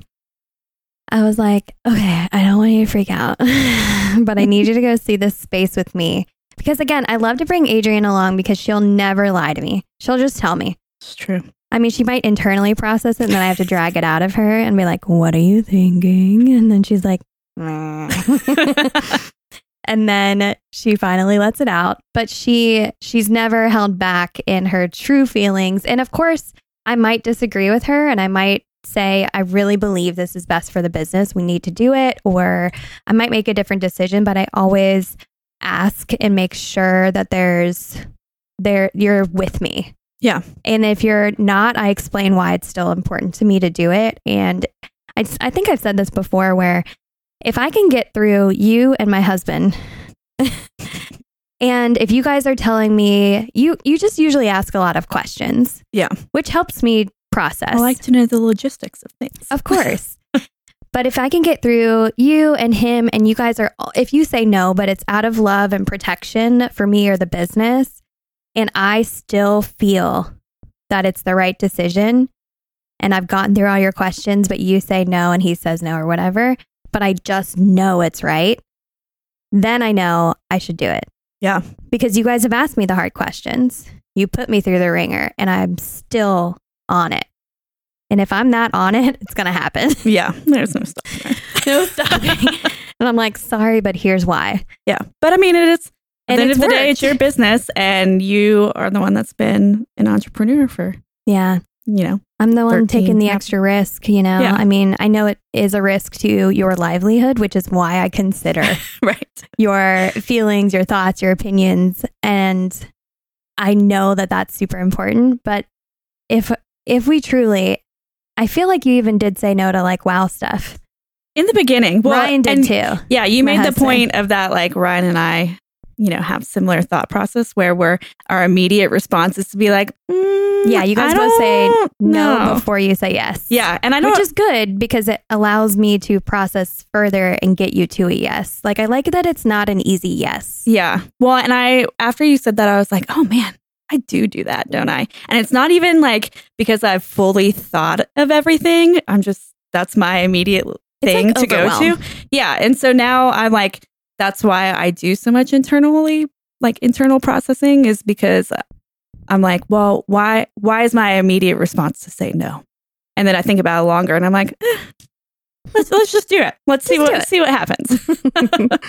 S1: I was like, okay, I don't want you to freak out, but I need you to go see this space with me. Because again, I love to bring Adrian along because she'll never lie to me. She'll just tell me.
S2: It's true.
S1: I mean, she might internally process it and then I have to drag it out of her and be like, what are you thinking? And then she's like, and then she finally lets it out but she she's never held back in her true feelings and of course i might disagree with her and i might say i really believe this is best for the business we need to do it or i might make a different decision but i always ask and make sure that there's there you're with me
S2: Yeah.
S1: and if you're not i explain why it's still important to me to do it and i, I think i've said this before where if I can get through you and my husband, and if you guys are telling me you you just usually ask a lot of questions,
S2: Yeah.
S1: which helps me process.
S2: I like to know the logistics of things.
S1: of course. but if I can get through you and him, and you guys are, if you say no, but it's out of love and protection for me or the business, and I still feel that it's the right decision, and I've gotten through all your questions, but you say no and he says no or whatever, but I just know it's right, then I know I should do it.
S2: Yeah.
S1: Because you guys have asked me the hard questions. You put me through the wringer and I'm still on it. And if I'm not on it, it's going to happen.
S2: Yeah. There's no stopping
S1: no stopping. and I'm like, sorry, but here's why.
S2: Yeah. But I mean, it is, at the end of the day, it's your business and you are the one that's been an entrepreneur for,
S1: Yeah.
S2: you know,
S1: I'm the one
S2: 13,
S1: taking the extra risk, you know?
S2: Yeah.
S1: I mean, I know it is a risk to your livelihood, which is why I consider
S2: right.
S1: your feelings, your thoughts, your opinions. And I know that that's super important. But if, if we truly, I feel like you even did say no to like wow stuff.
S2: In the beginning, well,
S1: Ryan did
S2: and-
S1: too.
S2: Yeah, you made the point of that, like Ryan and I, you know, have similar thought process where we're our immediate response is to be like, mm,
S1: Yeah, you guys both say no before you say yes.
S2: Yeah, and I know
S1: Which is good because it allows me to process further and get you to a yes. Like, I like that it's not an easy yes.
S2: Yeah. Well, and I, after you said that, I was like, oh man, I do do that, don't I? And it's not even like because I've fully thought of everything. I'm just, that's my immediate thing
S1: like
S2: to go to. Yeah. And so now I'm like, that's why I do so much internally, like internal processing is because I'm like, well, why, why is my immediate response to say no? And then I think about it longer and I'm like, eh, let's, let's just do it. Let's see
S1: Let's
S2: what, see what happens.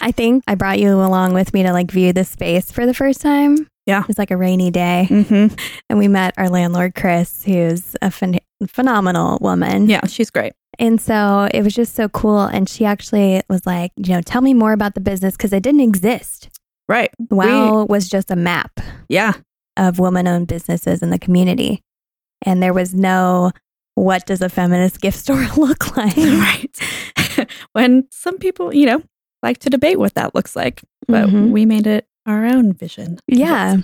S1: I think I brought you along with me to like view the space for the first time.
S2: Yeah.
S1: It was like a rainy day.
S2: hmm
S1: And we met our landlord, Chris, who's a phen- phenomenal woman.
S2: Yeah. She's great.
S1: And so it was just so cool. And she actually was like, you know, tell me more about the business because it didn't exist.
S2: Right.
S1: Wow was just a map.
S2: Yeah.
S1: of woman owned businesses in the community. And there was no, what does a feminist gift store look like?
S2: right. when some people, you know, like to debate what that looks like, but
S1: Mhm.
S2: we made it our own vision.
S1: Yeah.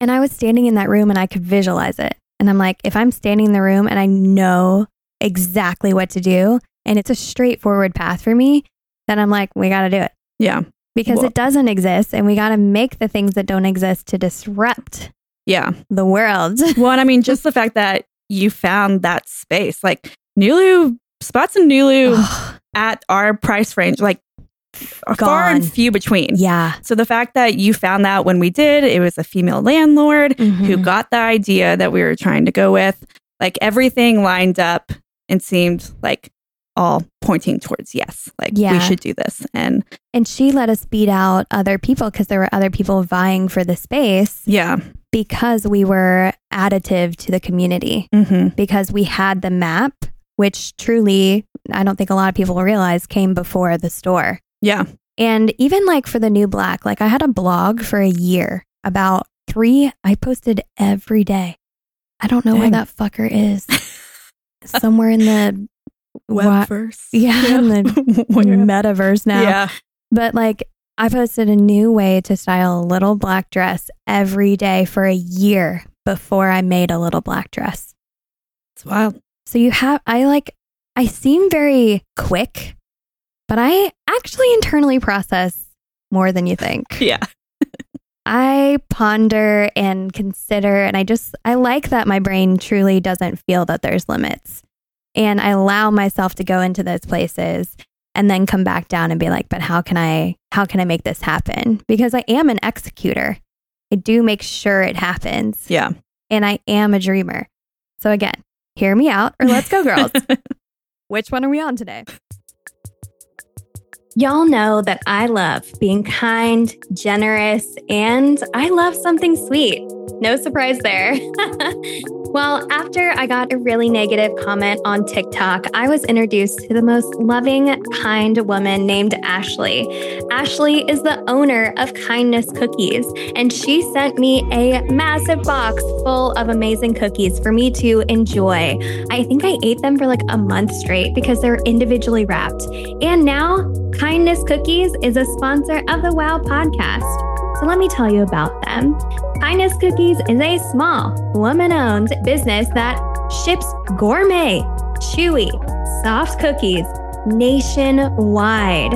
S1: And I was standing in that room and I could visualize it. And I'm like, if I'm standing in the room and I know exactly what to do and it's a straightforward path for me, then I'm like, we got to do it
S2: Yeah.
S1: because
S2: Well-
S1: it doesn't exist. And we got to make the things that don't exist to disrupt
S2: Yeah.
S1: the world.
S2: Well, and I mean, just the fact that you found that space, like Nulu spots in Nulu at our price range, like are far and few between.
S1: yeah.
S2: So the fact that you found that when we did, it was a female landlord who
S1: Mhm.
S2: got the idea that we were trying to go with, like everything lined up and seemed like all pointing towards yes, like we should do this. And
S1: And she let us beat out other people because there were other people vying for the space
S2: yeah,
S1: because we were additive to the community.
S2: hmm
S1: because we had the map, which truly, I don't think a lot of people realize came before the store.
S2: yeah,
S1: And even like for the new black, like I had a blog for a year about three, I posted every day. I don't know where that fucker is. Somewhere in the Wa-
S2: Webverse.
S1: yeah, in the metaverse now.
S2: Yeah.
S1: But like I posted a new way to style a little black dress every day for a year before I made a little black dress.
S2: It's wild.
S1: So you have, I like, I seem very quick, but I actually internally process more than you think.
S2: Yeah.
S1: I ponder and consider, and I just, I like that my brain truly doesn't feel that there's limits. And I allow myself to go into those places and then come back down and be like, but how can I, how can I make this happen? Because I am an executor. I do make sure it happens
S2: Yeah.
S1: and I am a dreamer. So again, hear me out or let's go, girls. Which one are we on today? Y'all know that I love being kind, generous, and I love something sweet. No surprise there. well, after I got a really negative comment on TikTok, I was introduced to the most loving, kind woman named Ashley. Ashley is the owner of Kindness Cookies, and she sent me a massive box full of amazing cookies for me to enjoy. I think I ate them for like a month straight because they're individually wrapped. And now, Kindness Cookies is a sponsor of the WOW podcast. So let me tell you about them. Kindness Cookies is a small, woman owned business that ships gourmet, chewy, soft cookies nationwide.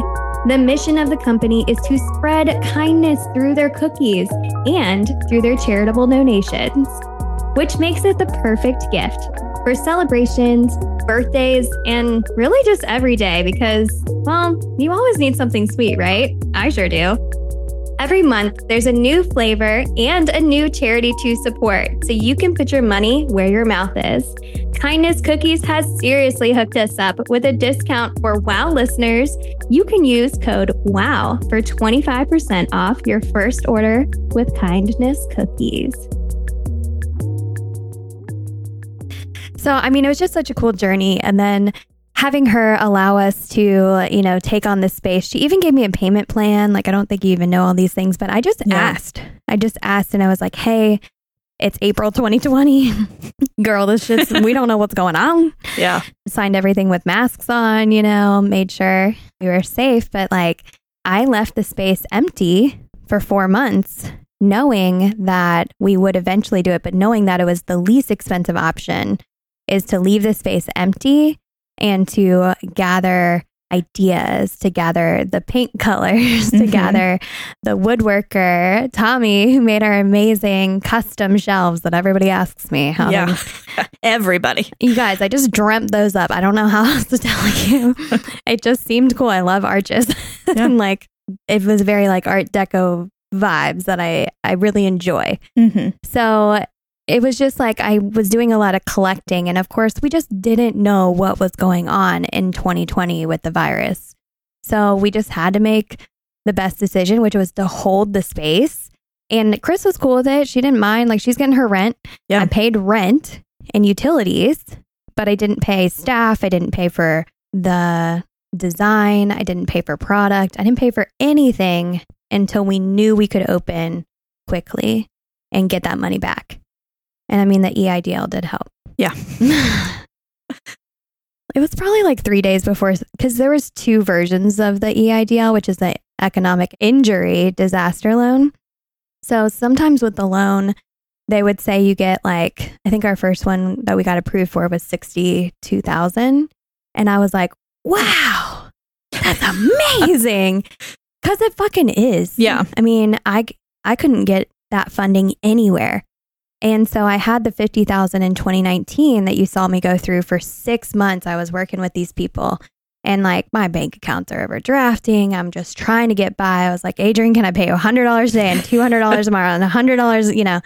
S1: The mission of the company is to spread kindness through their cookies and through their charitable donations, which makes it the perfect gift for celebrations, birthdays, and really just every day because, well, you always need something sweet, right? I sure do. Every month, there's a new flavor and a new charity to support, so you can put your money where your mouth is. Kindness Cookies has seriously hooked us up with a discount for WOW listeners. You can use code WOW for 25% off your first order with Kindness Cookies. So, I mean, it was just such a cool journey. And then having her allow us to, you know, take on this space, she even gave me a payment plan. Like, I don't think you even know all these things, but I just
S2: Yeah.
S1: asked. I just asked and I was like, hey, it's April 2020. Girl, this shit's, we don't know what's going on.
S2: Yeah.
S1: Signed everything with masks on, you know, made sure we were safe. But like, I left the space empty for four months, knowing that we would eventually do it, but knowing that it was the least expensive option is to leave the space empty and to gather ideas, to gather the paint colors, to
S2: Mhm.
S1: gather the woodworker, Tommy, who made our amazing custom shelves that everybody asks me how
S2: Yeah. Everybody.
S1: you guys, I just dreamt those up. I don't know how else to tell you. it just seemed cool. I love arches.
S2: Yeah.
S1: and like it was very like art deco vibes that I I really enjoy.
S2: Mm-hmm.
S1: So it was just like I was doing a lot of collecting and of course we just didn't know what was going on in 2020 with the virus. So we just had to make the best decision which was to hold the space. And Chris was cool with it. She didn't mind like she's getting her rent.
S2: Yeah.
S1: I paid rent and utilities, but I didn't pay staff. I didn't pay for the design. I didn't pay for product. I didn't pay for anything until we knew we could open quickly. and get that money back. And I mean, the EIDL did help.
S2: Yeah.
S1: it was probably like three days before because there was two versions of the EIDL, which is the economic injury disaster loan. So sometimes with the loan, they would say you get like I think our first one that we got approved for was sixty two thousand, and I was like, wow, that's amazing, because it fucking is.
S2: Yeah.
S1: I mean, I I couldn't get that funding anywhere. And so I had the 50,000 in 2019 that you saw me go through for 6 months I was working with these people and like my bank accounts are overdrafting. I'm just trying to get by. I was like, "Adrian, can I pay you $100 today and $200 tomorrow and $100, you know?"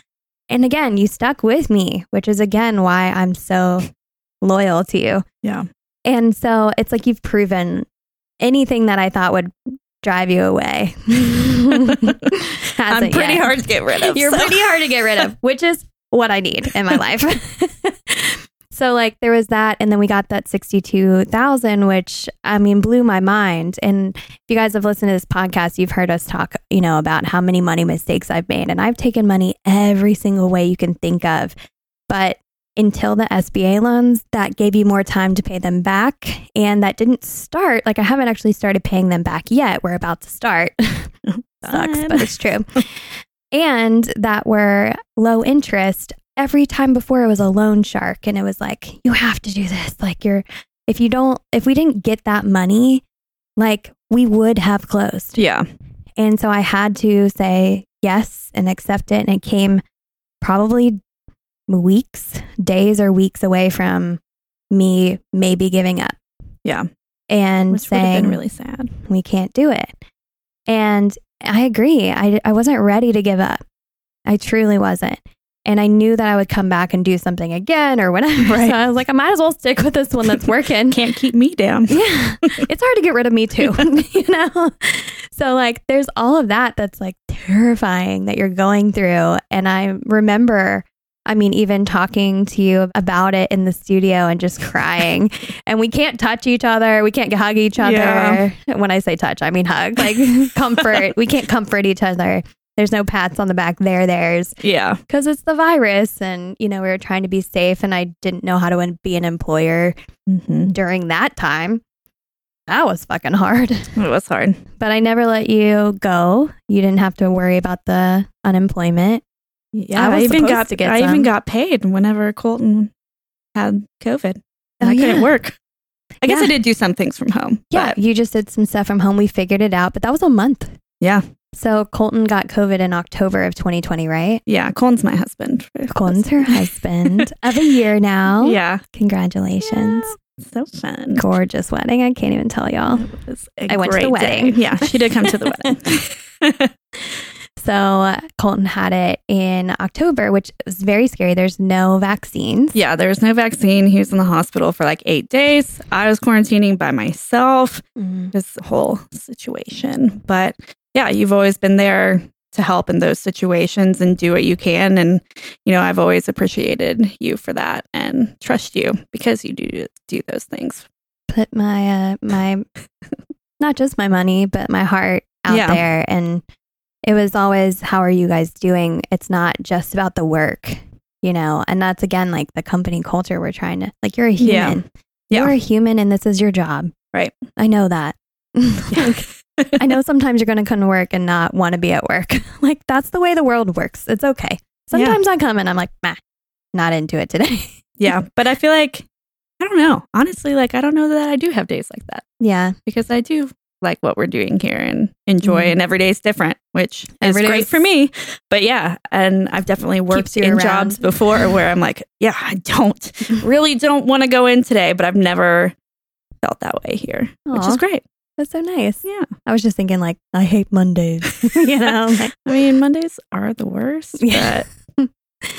S1: And again, you stuck with me, which is again why I'm so loyal to you.
S2: Yeah.
S1: And so it's like you've proven anything that I thought would drive you away.
S2: I'm pretty
S1: yet.
S2: hard to get rid of.
S1: You're
S2: so-
S1: pretty hard to get rid of, which is what I need in my life. so like there was that and then we got that 62,000 which I mean blew my mind. And if you guys have listened to this podcast, you've heard us talk, you know, about how many money mistakes I've made and I've taken money every single way you can think of. But until the SBA loans, that gave you more time to pay them back. And that didn't start, like, I haven't actually started paying them back yet. We're about to start. Sucks, but it's true. and that were low interest. Every time before it was a loan shark, and it was like, you have to do this. Like, you're, if you don't, if we didn't get that money, like, we would have closed.
S2: Yeah.
S1: And so I had to say yes and accept it. And it came probably weeks, days or weeks away from me maybe giving up.
S2: Yeah.
S1: And
S2: Which
S1: saying,
S2: been really sad.
S1: we can't do it. And I agree. I, I wasn't ready to give up. I truly wasn't. And I knew that I would come back and do something again or whatever.
S2: Right.
S1: So I was like, I might as well stick with this one that's working.
S2: Can't keep me down.
S1: Yeah. It's hard to get rid of me too, you know? So, like, there's all of that that's like terrifying that you're going through. And I remember, I mean, even talking to you about it in the studio and just crying. and we can't touch each other. We can't hug each other.
S2: Yeah.
S1: When I say touch, I mean hug, like comfort. we can't comfort each other. There's no pats on the back. There, theirs
S2: Yeah.
S1: because it's the virus. And, you know, we were trying to be safe. And I didn't know how to be an employer
S2: Mm-hmm.
S1: during that time. That was fucking hard.
S2: It was hard.
S1: But I never let you go. You didn't have to worry about the unemployment.
S2: Yeah.
S1: I
S2: I, even got
S1: to get
S2: I
S1: some.
S2: even got paid whenever Colton had COVID.
S1: Oh,
S2: And I oh, couldn't
S1: yeah.
S2: work. I guess
S1: Yeah.
S2: I did do some things from home.
S1: Yeah,
S2: but
S1: you just did some stuff from home. We figured it out, but that was a month.
S2: yeah.
S1: So Colton got COVID in October of 2020, right?
S2: Yeah. Colton's my husband.
S1: Colton's her husband of a year now.
S2: Yeah.
S1: Congratulations.
S2: So fun.
S1: Gorgeous wedding. I can't even tell y'all.
S2: It was a
S1: I went to the
S2: great day.
S1: wedding.
S2: Yeah. She did come to the wedding.
S1: So Colton had it in October, which was very scary. There's no vaccines.
S2: yeah. There was no vaccine. He was in the hospital for like eight days. I was quarantining by myself.
S1: Mm.
S2: this whole situation. But yeah, you've always been there to help in those situations and do what you can. And, you know, I've always appreciated you for that and trust you because you do do those things.
S1: put my uh my not just my money but my heart out
S2: Yeah.
S1: there and it was always how are you guys doing? It's not just about the work you know? And that's again like the company culture we're trying to like you're a human.
S2: Yeah.
S1: you're a human and this is your job.
S2: Right.
S1: i know that. Like, i know sometimes you're going to come to work and not want to be at work. Like that's the way the world works. It's okay. Sometimes i come and i'm like nah not into it today.
S2: Yeah. But I feel like, I don't know. Honestly, like, I don't know that I do have days like that.
S1: Yeah.
S2: Because I do like what we're doing here and enjoy,
S1: Mhm.
S2: and every day is different, which is great
S1: is-
S2: for me. But yeah, and I've definitely worked in
S1: around.
S2: jobs before where I'm like, yeah, I don't really don't want to go in today, but I've never felt that way here, which is great.
S1: that's so nice
S2: Yeah.
S1: I was just thinking, like, I hate Mondays. you know, like,
S2: I mean, Mondays are the worst,
S1: Yeah.
S2: but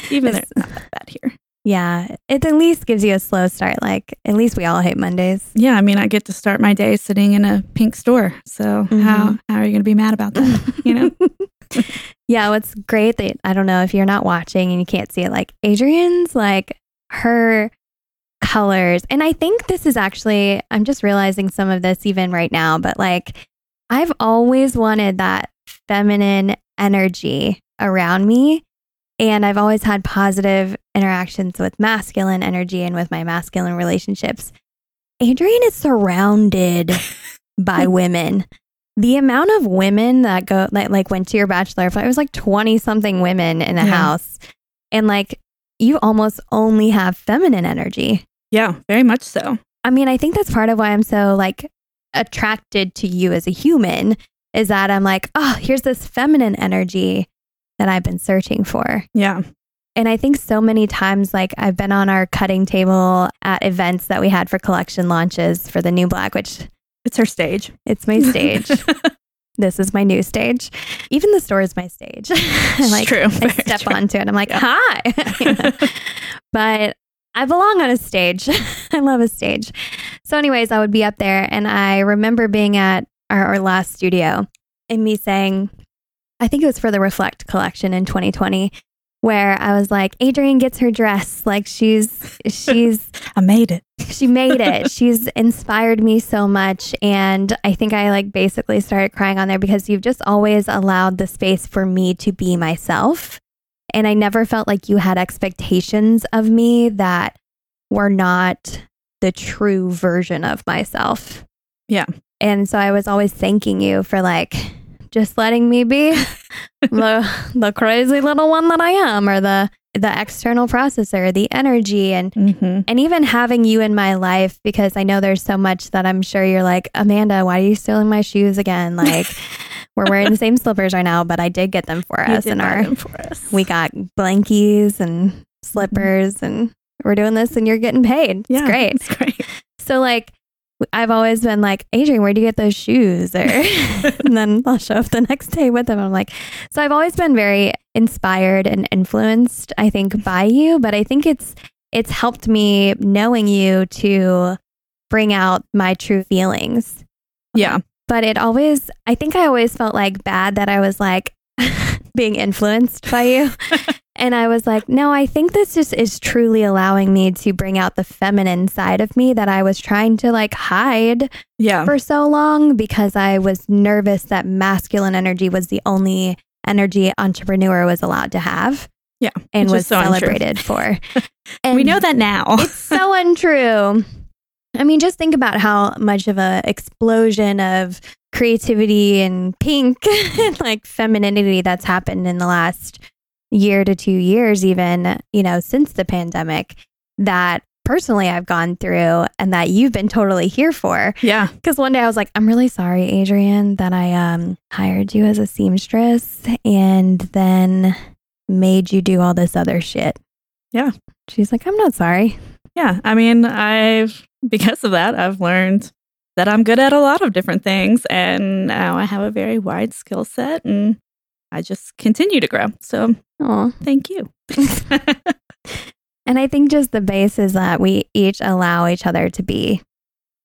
S2: even they're
S1: It's-
S2: not that bad here.
S1: Yeah, it at least gives you a slow start. Like, at least we all hate Mondays.
S2: Yeah, I mean, I get to start my day sitting in a pink store. So mm-hmm. how how are you going to be mad about that? You know?
S1: yeah, what's great that I don't know if you're not watching and you can't see it, like, Adrian's, like, her colors. And I think this is actually, I'm just realizing some of this even right now, but like, I've always wanted that feminine energy around me. And I've always had positive interactions with masculine energy and with my masculine relationships. Adrian is surrounded by women. The amount of women that go like, like went to your bachelor party, it was like 20 something women in the
S2: Yeah.
S1: house. And like you almost only have feminine energy.
S2: Yeah, very much so.
S1: I mean, I think that's part of why I'm so like attracted to you as a human is that I'm like, oh, here's this feminine energy that I've been searching for.
S2: Yeah.
S1: And I think so many times, like I've been on our cutting table at events that we had for collection launches for the new black, which
S2: It's her stage.
S1: it's my stage. this is my new stage. Even the store is my stage. I like
S2: true.
S1: I step
S2: true.
S1: onto it. I'm like,
S2: Yeah.
S1: hi. but I belong on a stage. I love a stage. So, anyways, I would be up there, and I remember being at our, our last studio and me saying, I think it was for the Reflect collection in 2020, where I was like, Adrienne gets her dress. Like she's she's
S2: I made it.
S1: she made it. She's inspired me so much. And I think I like basically started crying on there because you've just always allowed the space for me to be myself. And I never felt like you had expectations of me that were not the true version of myself.
S2: Yeah.
S1: And so I was always thanking you for like just letting me be the the crazy little one that I am or the the external processor, the energy and
S2: Mm-hmm.
S1: and even having you in my life because I know there's so much that I'm sure you're like, Amanda, why are you stealing my shoes again? Like, we're wearing the same slippers right now, but I did get them for us, and our
S2: us.
S1: we got blankies and slippers, and we're doing this, and you're getting paid. It's great.
S2: It's great.
S1: So like. I've always been like, Adrian, where do you get those shoes? Or and then I'll show up the next day with them. I'm like, so I've always been very inspired and influenced, I think, by you. But I think it's it's helped me knowing you to bring out my true feelings.
S2: Yeah.
S1: But it always, I think I always felt like bad that I was like being influenced by you. and I was like, no, I think this just is truly allowing me to bring out the feminine side of me that I was trying to like hide
S2: Yeah.
S1: for so long because I was nervous that masculine energy was the only energy entrepreneur was allowed to have.
S2: Yeah,
S1: And was
S2: so untrue.
S1: celebrated for. And
S2: we know that now.
S1: it's so untrue. I mean, just think about how much of a explosion of creativity and pink and like femininity that's happened in the last year to two years, even, you know, since the pandemic that personally I've gone through and that you've been totally here for.
S2: yeah.
S1: Because one day I was like, I'm really sorry, Adrian, that I um, hired you as a seamstress and then made you do all this other shit.
S2: Yeah.
S1: She's like, I'm not sorry.
S2: Yeah. I mean, I've, because of that, I've learned that I'm good at a lot of different things. And now I have a very wide skill set and I just continue to grow. So
S1: Aw.
S2: thank you.
S1: And I think just the base is that we each allow each other to be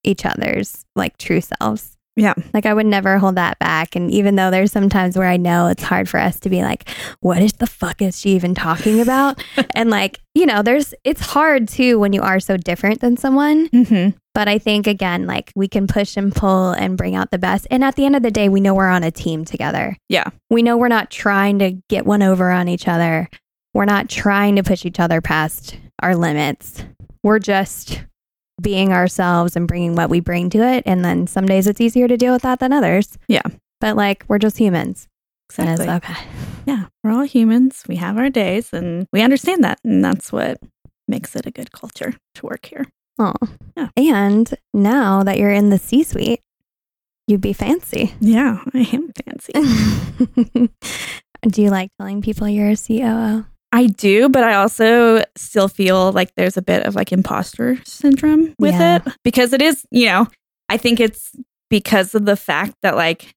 S1: each other's like true selves.
S2: Yeah.
S1: Like I would never hold that back. And even though there's some times where I know it's hard for us to be like, what is the fuck is she even talking about? and like, you know, there's, it's hard too when you are so different than someone.
S2: hmm
S1: But I think again, like we can push and pull and bring out the best. And at the end of the day, we know we're on a team together.
S2: Yeah.
S1: We know we're not trying to get one over on each other. We're not trying to push each other past our limits. We're just being ourselves and bringing what we bring to it. And then some days it's easier to deal with that than others.
S2: Yeah.
S1: But like we're just humans. And it's
S2: Exactly.
S1: okay.
S2: Yeah. We're all humans. We have our days and we understand that. And that's what makes it a good culture to work here.
S1: Oh.
S2: Yeah.
S1: And now that you're in the C suite, you'd be fancy.
S2: Yeah. I am fancy.
S1: Do you like telling people you're a COO?
S2: I do, but I also still feel like there's a bit of like imposter syndrome with
S1: Yeah.
S2: it because it is, you know, I think it's because of the fact that like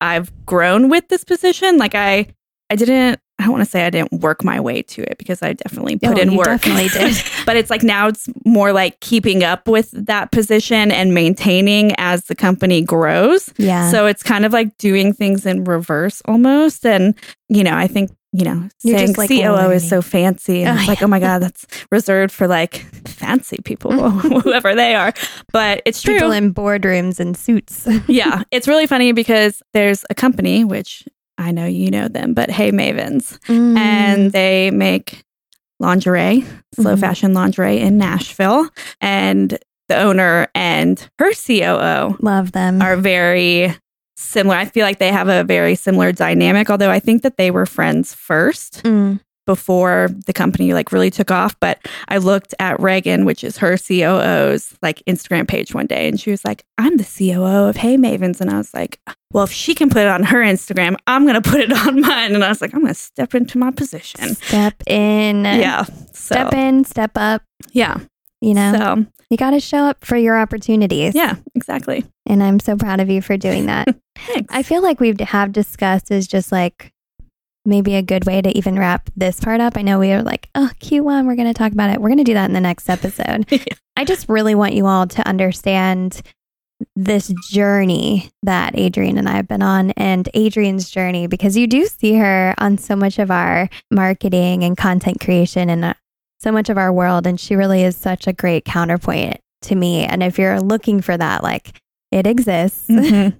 S2: I've grown with this position. Like I, I didn't, I don't want to say I didn't work my way to it because I definitely put
S1: Oh,
S2: in
S1: you
S2: work.
S1: definitely did.
S2: but it's like now it's more like keeping up with that position and maintaining as the company grows.
S1: Yeah.
S2: So it's kind of like doing things in reverse almost. And, you know, I think, you know,
S1: You're
S2: saying
S1: like,
S2: COO is so fancy. And
S1: Oh,
S2: it's like,
S1: yeah.
S2: oh my God, that's reserved for like fancy people, whoever they are. But it's true.
S1: People in boardrooms and suits.
S2: yeah. It's really funny because there's a company, which I know you know them, but Hey Mavens.
S1: Mm.
S2: And they make lingerie, slow
S1: Mhm.
S2: fashion lingerie in Nashville. And the owner and her COO
S1: love them.
S2: are very similar. I feel like they have a very similar dynamic, although I think that they were friends first
S1: Mm.
S2: before the company like really took off. But I looked at Reagan, which is her COO's like Instagram page one day, and she was like, I'm the COO of Hey Mavens. And I was like, well, if she can put it on her Instagram, I'm going to put it on mine. And I was like, I'm going to step into my position.
S1: Step in.
S2: Yeah. So,
S1: Step in, step up.
S2: yeah.
S1: You know,
S2: So,
S1: you got to show up for your opportunities.
S2: yeah, exactly.
S1: And I'm so proud of you for doing that.
S2: Thanks.
S1: I feel like we have discussed is just like maybe a good way to even wrap this part up. I know we are like, oh, Q1, we're going to talk about it. We're going to do that in the next episode.
S2: Yeah.
S1: I just really want you all to understand this journey that Adrienne and I have been on and Adrienne's journey because you do see her on so much of our marketing and content creation and uh, so much of our world. And she really is such a great counterpoint to me. And if you're looking for that, like it exists.
S2: Mhm.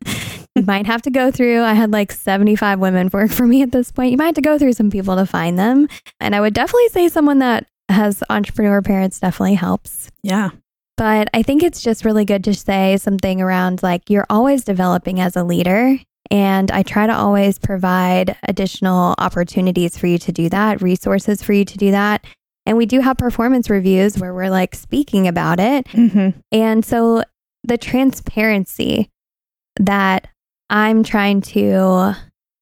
S1: you might have to go through. I had like 75 women work for me at this point. You might have to go through some people to find them. And I would definitely say someone that has entrepreneur parents definitely helps.
S2: Yeah.
S1: But I think it's just really good to say something around like you're always developing as a leader. And I try to always provide additional opportunities for you to do that, resources for you to do that. And we do have performance reviews where we're like speaking about it.
S2: hmm
S1: And so the transparency that I'm trying to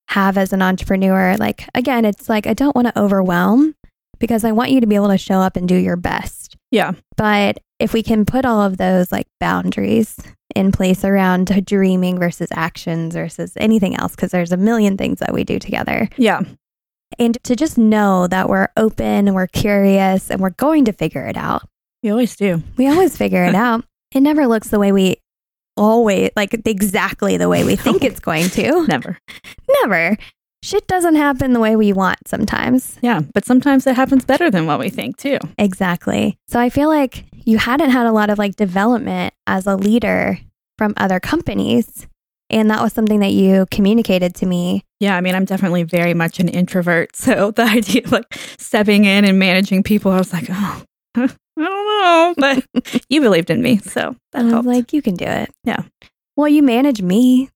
S1: have as an entrepreneur, like, again, it's like I don't want to overwhelm because I want you to be able to show up and do your best.
S2: Yeah.
S1: But if we can put all of those like boundaries in place around dreaming versus actions versus anything else, because there's a million things that we do together.
S2: Yeah.
S1: And to just know that we're open and we're curious and we're going to figure it out.
S2: We always do.
S1: We always figure it out. It never looks the way we always like exactly the way we think it's going to.
S2: Never.
S1: Never. Shit doesn't happen the way we want sometimes.
S2: Yeah. But sometimes it happens better than what we think, too.
S1: Exactly. So I feel like you hadn't had a lot of like development as a leader from other companies. And that was something that you communicated to me.
S2: Yeah, I mean, I'm definitely very much an introvert. So the idea of like stepping in and managing people, I was like, oh, I don't know. But you believed in me. So that
S1: I
S2: helped.
S1: was like, you can do it.
S2: Yeah.
S1: Well, you manage me.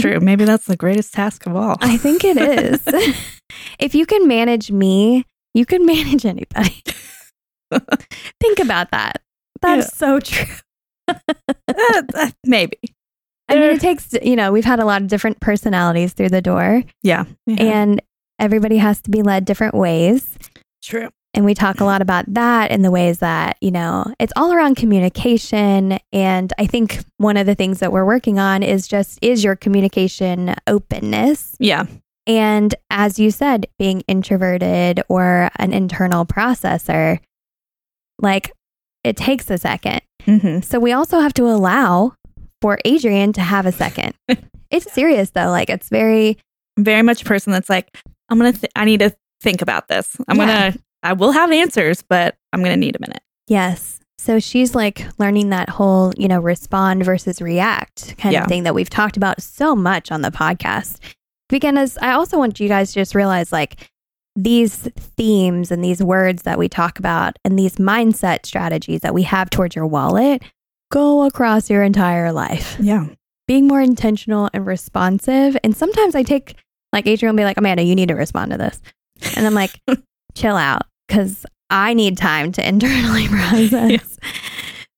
S2: True. Maybe that's the greatest task of all.
S1: I think it is. if you can manage me, you can manage anybody. Think about that. That's
S2: Yeah.
S1: so true.
S2: Uh, uh, Maybe.
S1: I mean, it takes, you know, we've had a lot of different personalities through the door,
S2: Yeah. yeah.
S1: and everybody has to be led different ways.
S2: True.
S1: And we talk a lot about that in the ways that, you know, it's all around communication. And I think one of the things that we're working on is just is your communication openness.
S2: Yeah.
S1: And as you said, being introverted or an internal processor, like it takes a second.
S2: hmm
S1: So we also have to allow for Adrian to have a second. it's serious though. Like it's very,
S2: Very much a person that's like, I'm going to, th- I need to think about this. I'm
S1: Yeah.
S2: going to, I will have answers, but I'm going to need a minute.
S1: yes. So she's like learning that whole, you know, respond versus react kind
S2: Yeah.
S1: of thing that we've talked about so much on the podcast. Because I also want you guys to just realize like these themes and these words that we talk about and these mindset strategies that we have towards your wallet go across your entire life.
S2: Yeah.
S1: Being more intentional and responsive. And sometimes I take, like, Adrian will be like, Amanda, you need to respond to this. And I'm like, chill out because I need time to internally process.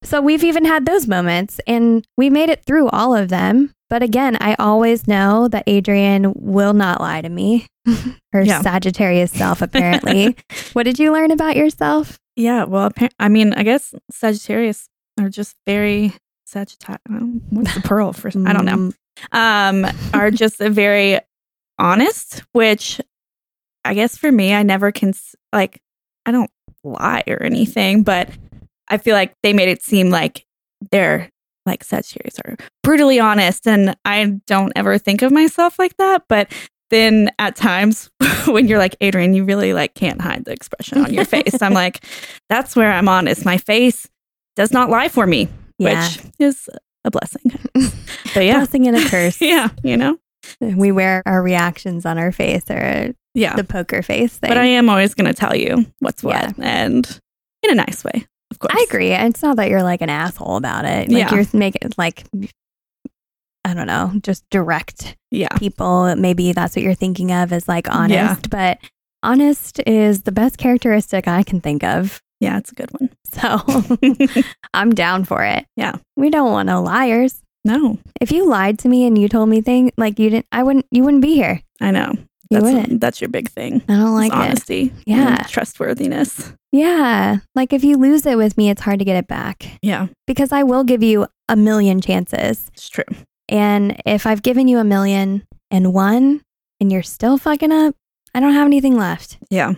S1: So we've even had those moments and we made it through all of them. But again, I always know that Adrian will not lie to me. Her
S2: Yeah.
S1: Sagittarius self, apparently. what did you learn about yourself?
S2: Yeah. Well, I mean, I guess Sagittarius are just very Sagittarius. What's the pearl for? I don't know.
S1: Mm,
S2: um, are just a very honest, which I guess for me, I never can, like, I don't lie or anything, but I feel like they made it seem like they're like Sagittarius are brutally honest. And I don't ever think of myself like that. But then at times when you're like, Adrian, you really like can't hide the expression on your face. I'm like, that's where I'm honest. My face does not lie for me,
S1: Yeah.
S2: which is a blessing. But yeah.
S1: Blessing and a curse.
S2: Yeah, you know?
S1: we wear our reactions on our face or
S2: Yeah.
S1: the poker face thing.
S2: but I am always going to tell you what's
S1: Yeah.
S2: what and in a nice way, of course.
S1: I agree. It's not that you're like an asshole about it. Like
S2: Yeah.
S1: you're making like I don't know, just direct
S2: Yeah.
S1: people. Maybe that's what you're thinking of as like honest,
S2: Yeah.
S1: but honest is the best characteristic I can think of.
S2: Yeah, it's a good one.
S1: So I'm down for it.
S2: Yeah.
S1: We don't want no liars.
S2: no,
S1: If you lied to me and you told me things like you didn't I wouldn't you wouldn't be here.
S2: I know.
S1: You
S2: That's,
S1: wouldn't.
S2: that's your big thing.
S1: I don't like it.
S2: honesty.
S1: Yeah.
S2: trustworthiness.
S1: Yeah. Like if you lose it with me, it's hard to get it back
S2: Yeah,
S1: because I will give you a million chances.
S2: it's true.
S1: And if I've given you a million and one and you're still fucking up, I don't have anything left.
S2: Yeah,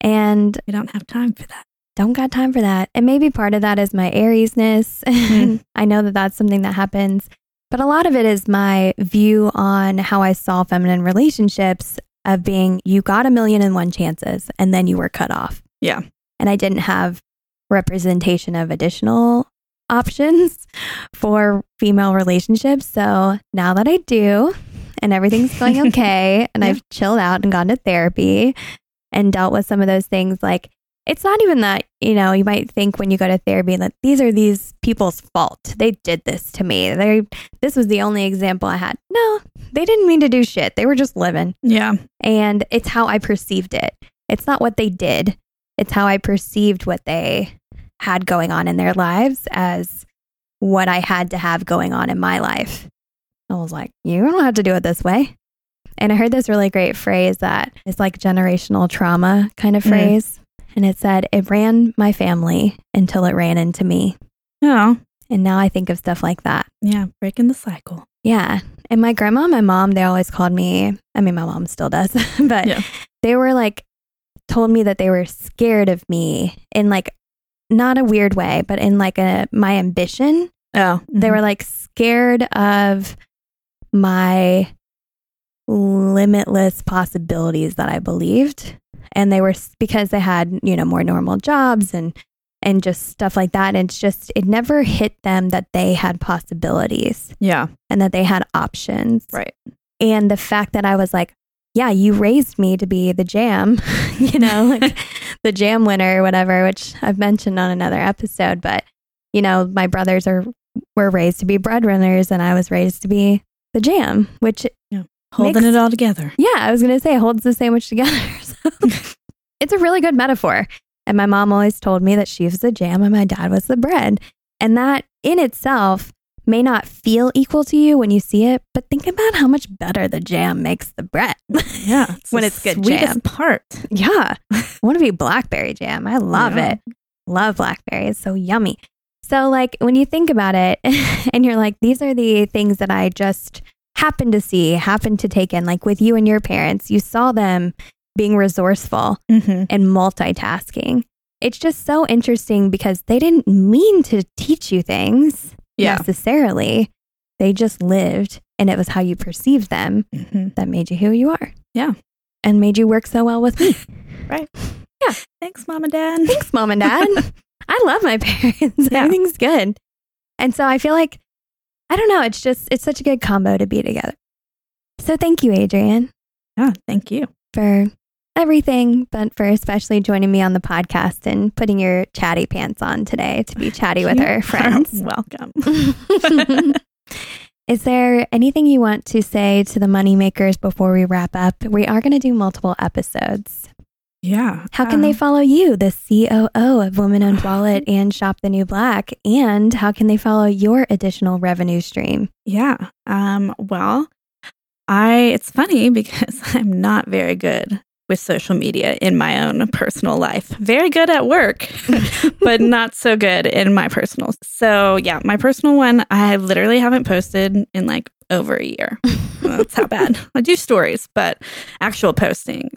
S1: And
S2: we don't have time for that.
S1: Don't got time for that. And maybe part of that is my Ariesness.
S2: Mhm.
S1: I know that that's something that happens, but a lot of it is my view on how I saw feminine relationships of being you got a million and one chances and then you were cut off.
S2: Yeah.
S1: And I didn't have representation of additional options for female relationships. So now that I do, and everything's going okay, and
S2: Yeah.
S1: I've chilled out and gone to therapy and dealt with some of those things, like it's not even that, you know, you might think when you go to therapy that these are these people's fault. They did this to me. They this was the only example I had. No, they didn't mean to do shit. They were just living.
S2: Yeah,
S1: And it's how I perceived it. It's not what they did. It's how I perceived what they had going on in their lives as what I had to have going on in my life. I was like, you don't have to do it this way. And I heard this really great phrase that is like generational trauma kind of
S2: Mm.
S1: And it said, it ran my family until it ran into me.
S2: oh,
S1: And now I think of stuff like that.
S2: yeah, breaking the cycle.
S1: Yeah. And my grandma and my mom, they always called me, I mean, my mom still does, but
S2: Yeah.
S1: they were like, told me that they were scared of me in like, not a weird way, but in like a, my ambition.
S2: Oh,
S1: They were mm-hmm. like scared of my limitless possibilities that I believed. And they were because they had, you know, more normal jobs and, and just stuff like that. And it's just, it never hit them that they had possibilities
S2: yeah,
S1: and that they had options.
S2: right.
S1: And the fact that I was like, yeah, you raised me to be the jam, you know, like the jam winner or whatever, which I've mentioned on another episode. But, you know, my brothers are were raised to be breadwinners and I was raised to be the jam, which
S2: Holding
S1: Makes-
S2: it all together.
S1: yeah, I was gonna say holds the sandwich together. So it's a really good metaphor. And my mom always told me that she was the jam and my dad was the bread. And that in itself may not feel equal to you when you see it, but think about how much better the jam makes the bread.
S2: Yeah, it's
S1: When it's good
S2: sweetest
S1: jam.
S2: part.
S1: yeah. I want to be blackberry jam. I love
S2: Yeah.
S1: it. Love blackberry. It's so yummy. So, like, when you think about it and you're like, these are the things that I just happened to see, happened to take in, like with you and your parents, you saw them being resourceful
S2: Mm-hmm.
S1: and multitasking. It's just so interesting because they didn't mean to teach you things
S2: Yeah.
S1: necessarily. They just lived and it was how you perceived them
S2: hmm
S1: that made you who you are.
S2: Yeah.
S1: And made you work so well with me. Right. Yeah.
S2: Thanks, mom and dad.
S1: Thanks, mom and dad. I love my parents.
S2: Yeah.
S1: Everything's good. And so I feel like, I don't know, it's just, it's such a good combo to be together. So thank you, Adrian,
S2: Yeah, thank you.
S1: for everything, but for especially joining me on the podcast and putting your chatty pants on today to be chatty with our friends.
S2: welcome.
S1: Is there anything you want to say to the moneymakers before we wrap up? We are going to do multiple episodes.
S2: Yeah.
S1: How can they
S2: um,
S1: follow you, the COO of Woman Owned Wallet and Shop the New Black? And how can they follow your additional revenue stream?
S2: Yeah. Um, well, I it's funny because I'm not very good with social media in my own personal life. Very good at work, but not so good in my personal. So, yeah, my personal one, I literally haven't posted in like over a year. That's how bad. I do stories, but actual posting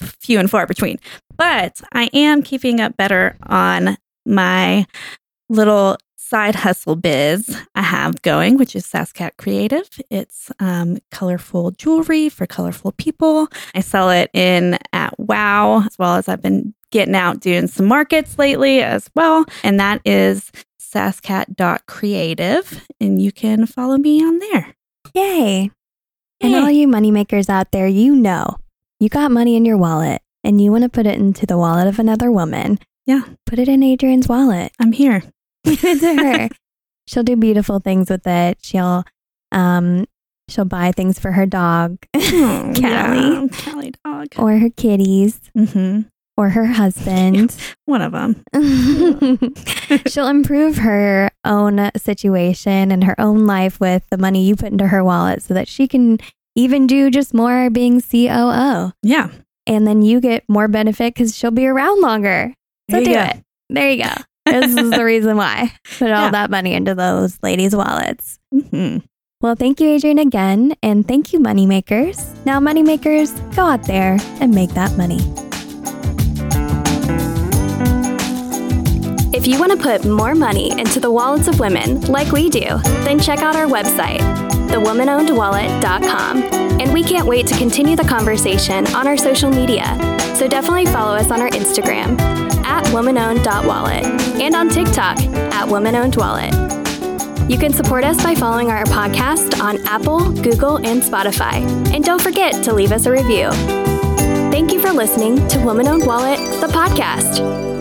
S2: few and far between. But I am keeping up better on my little side hustle biz I have going, which is Sascat Creative. It's um, colorful jewelry for colorful people. I sell it in at Wow, as well as I've been getting out doing some markets lately as well. And that is sascat.creative. And you can follow me on there.
S1: Yay. And all you moneymakers out there, you know, you got money in your wallet and you want to put it into the wallet of another woman.
S2: Yeah.
S1: Put it in Adrian's wallet.
S2: I'm here.
S1: Give it to her. She'll do beautiful things with it. She'll um she'll buy things for her dog
S2: Oh,
S1: Callie.
S2: yeah. Callie dog.
S1: or her kitties
S2: hmm
S1: or her husband.
S2: One of them.
S1: She'll improve her own situation and her own life with the money you put into her wallet so that she can even do just more being COO.
S2: Yeah.
S1: And then you get more benefit because she'll be around longer. So do
S2: go.
S1: it. There you go. This is the reason why. Put all
S2: Yeah.
S1: that money into those ladies' wallets.
S2: hmm
S1: Well, thank you, Adrian, again. And thank you, Moneymakers. Now, Moneymakers, go out there and make that money.
S3: If you want to put more money into the wallets of women like we do, then check out our website, thewomanownedwallet.com. And we can't wait to continue the conversation on our social media. So definitely follow us on our Instagram at womanowned.wallet and on TikTok at womanownedwallet. You can support us by following our podcast on Apple, Google, and Spotify. And don't forget to leave us a review. Thank you for listening to Woman Owned Wallet, the podcast.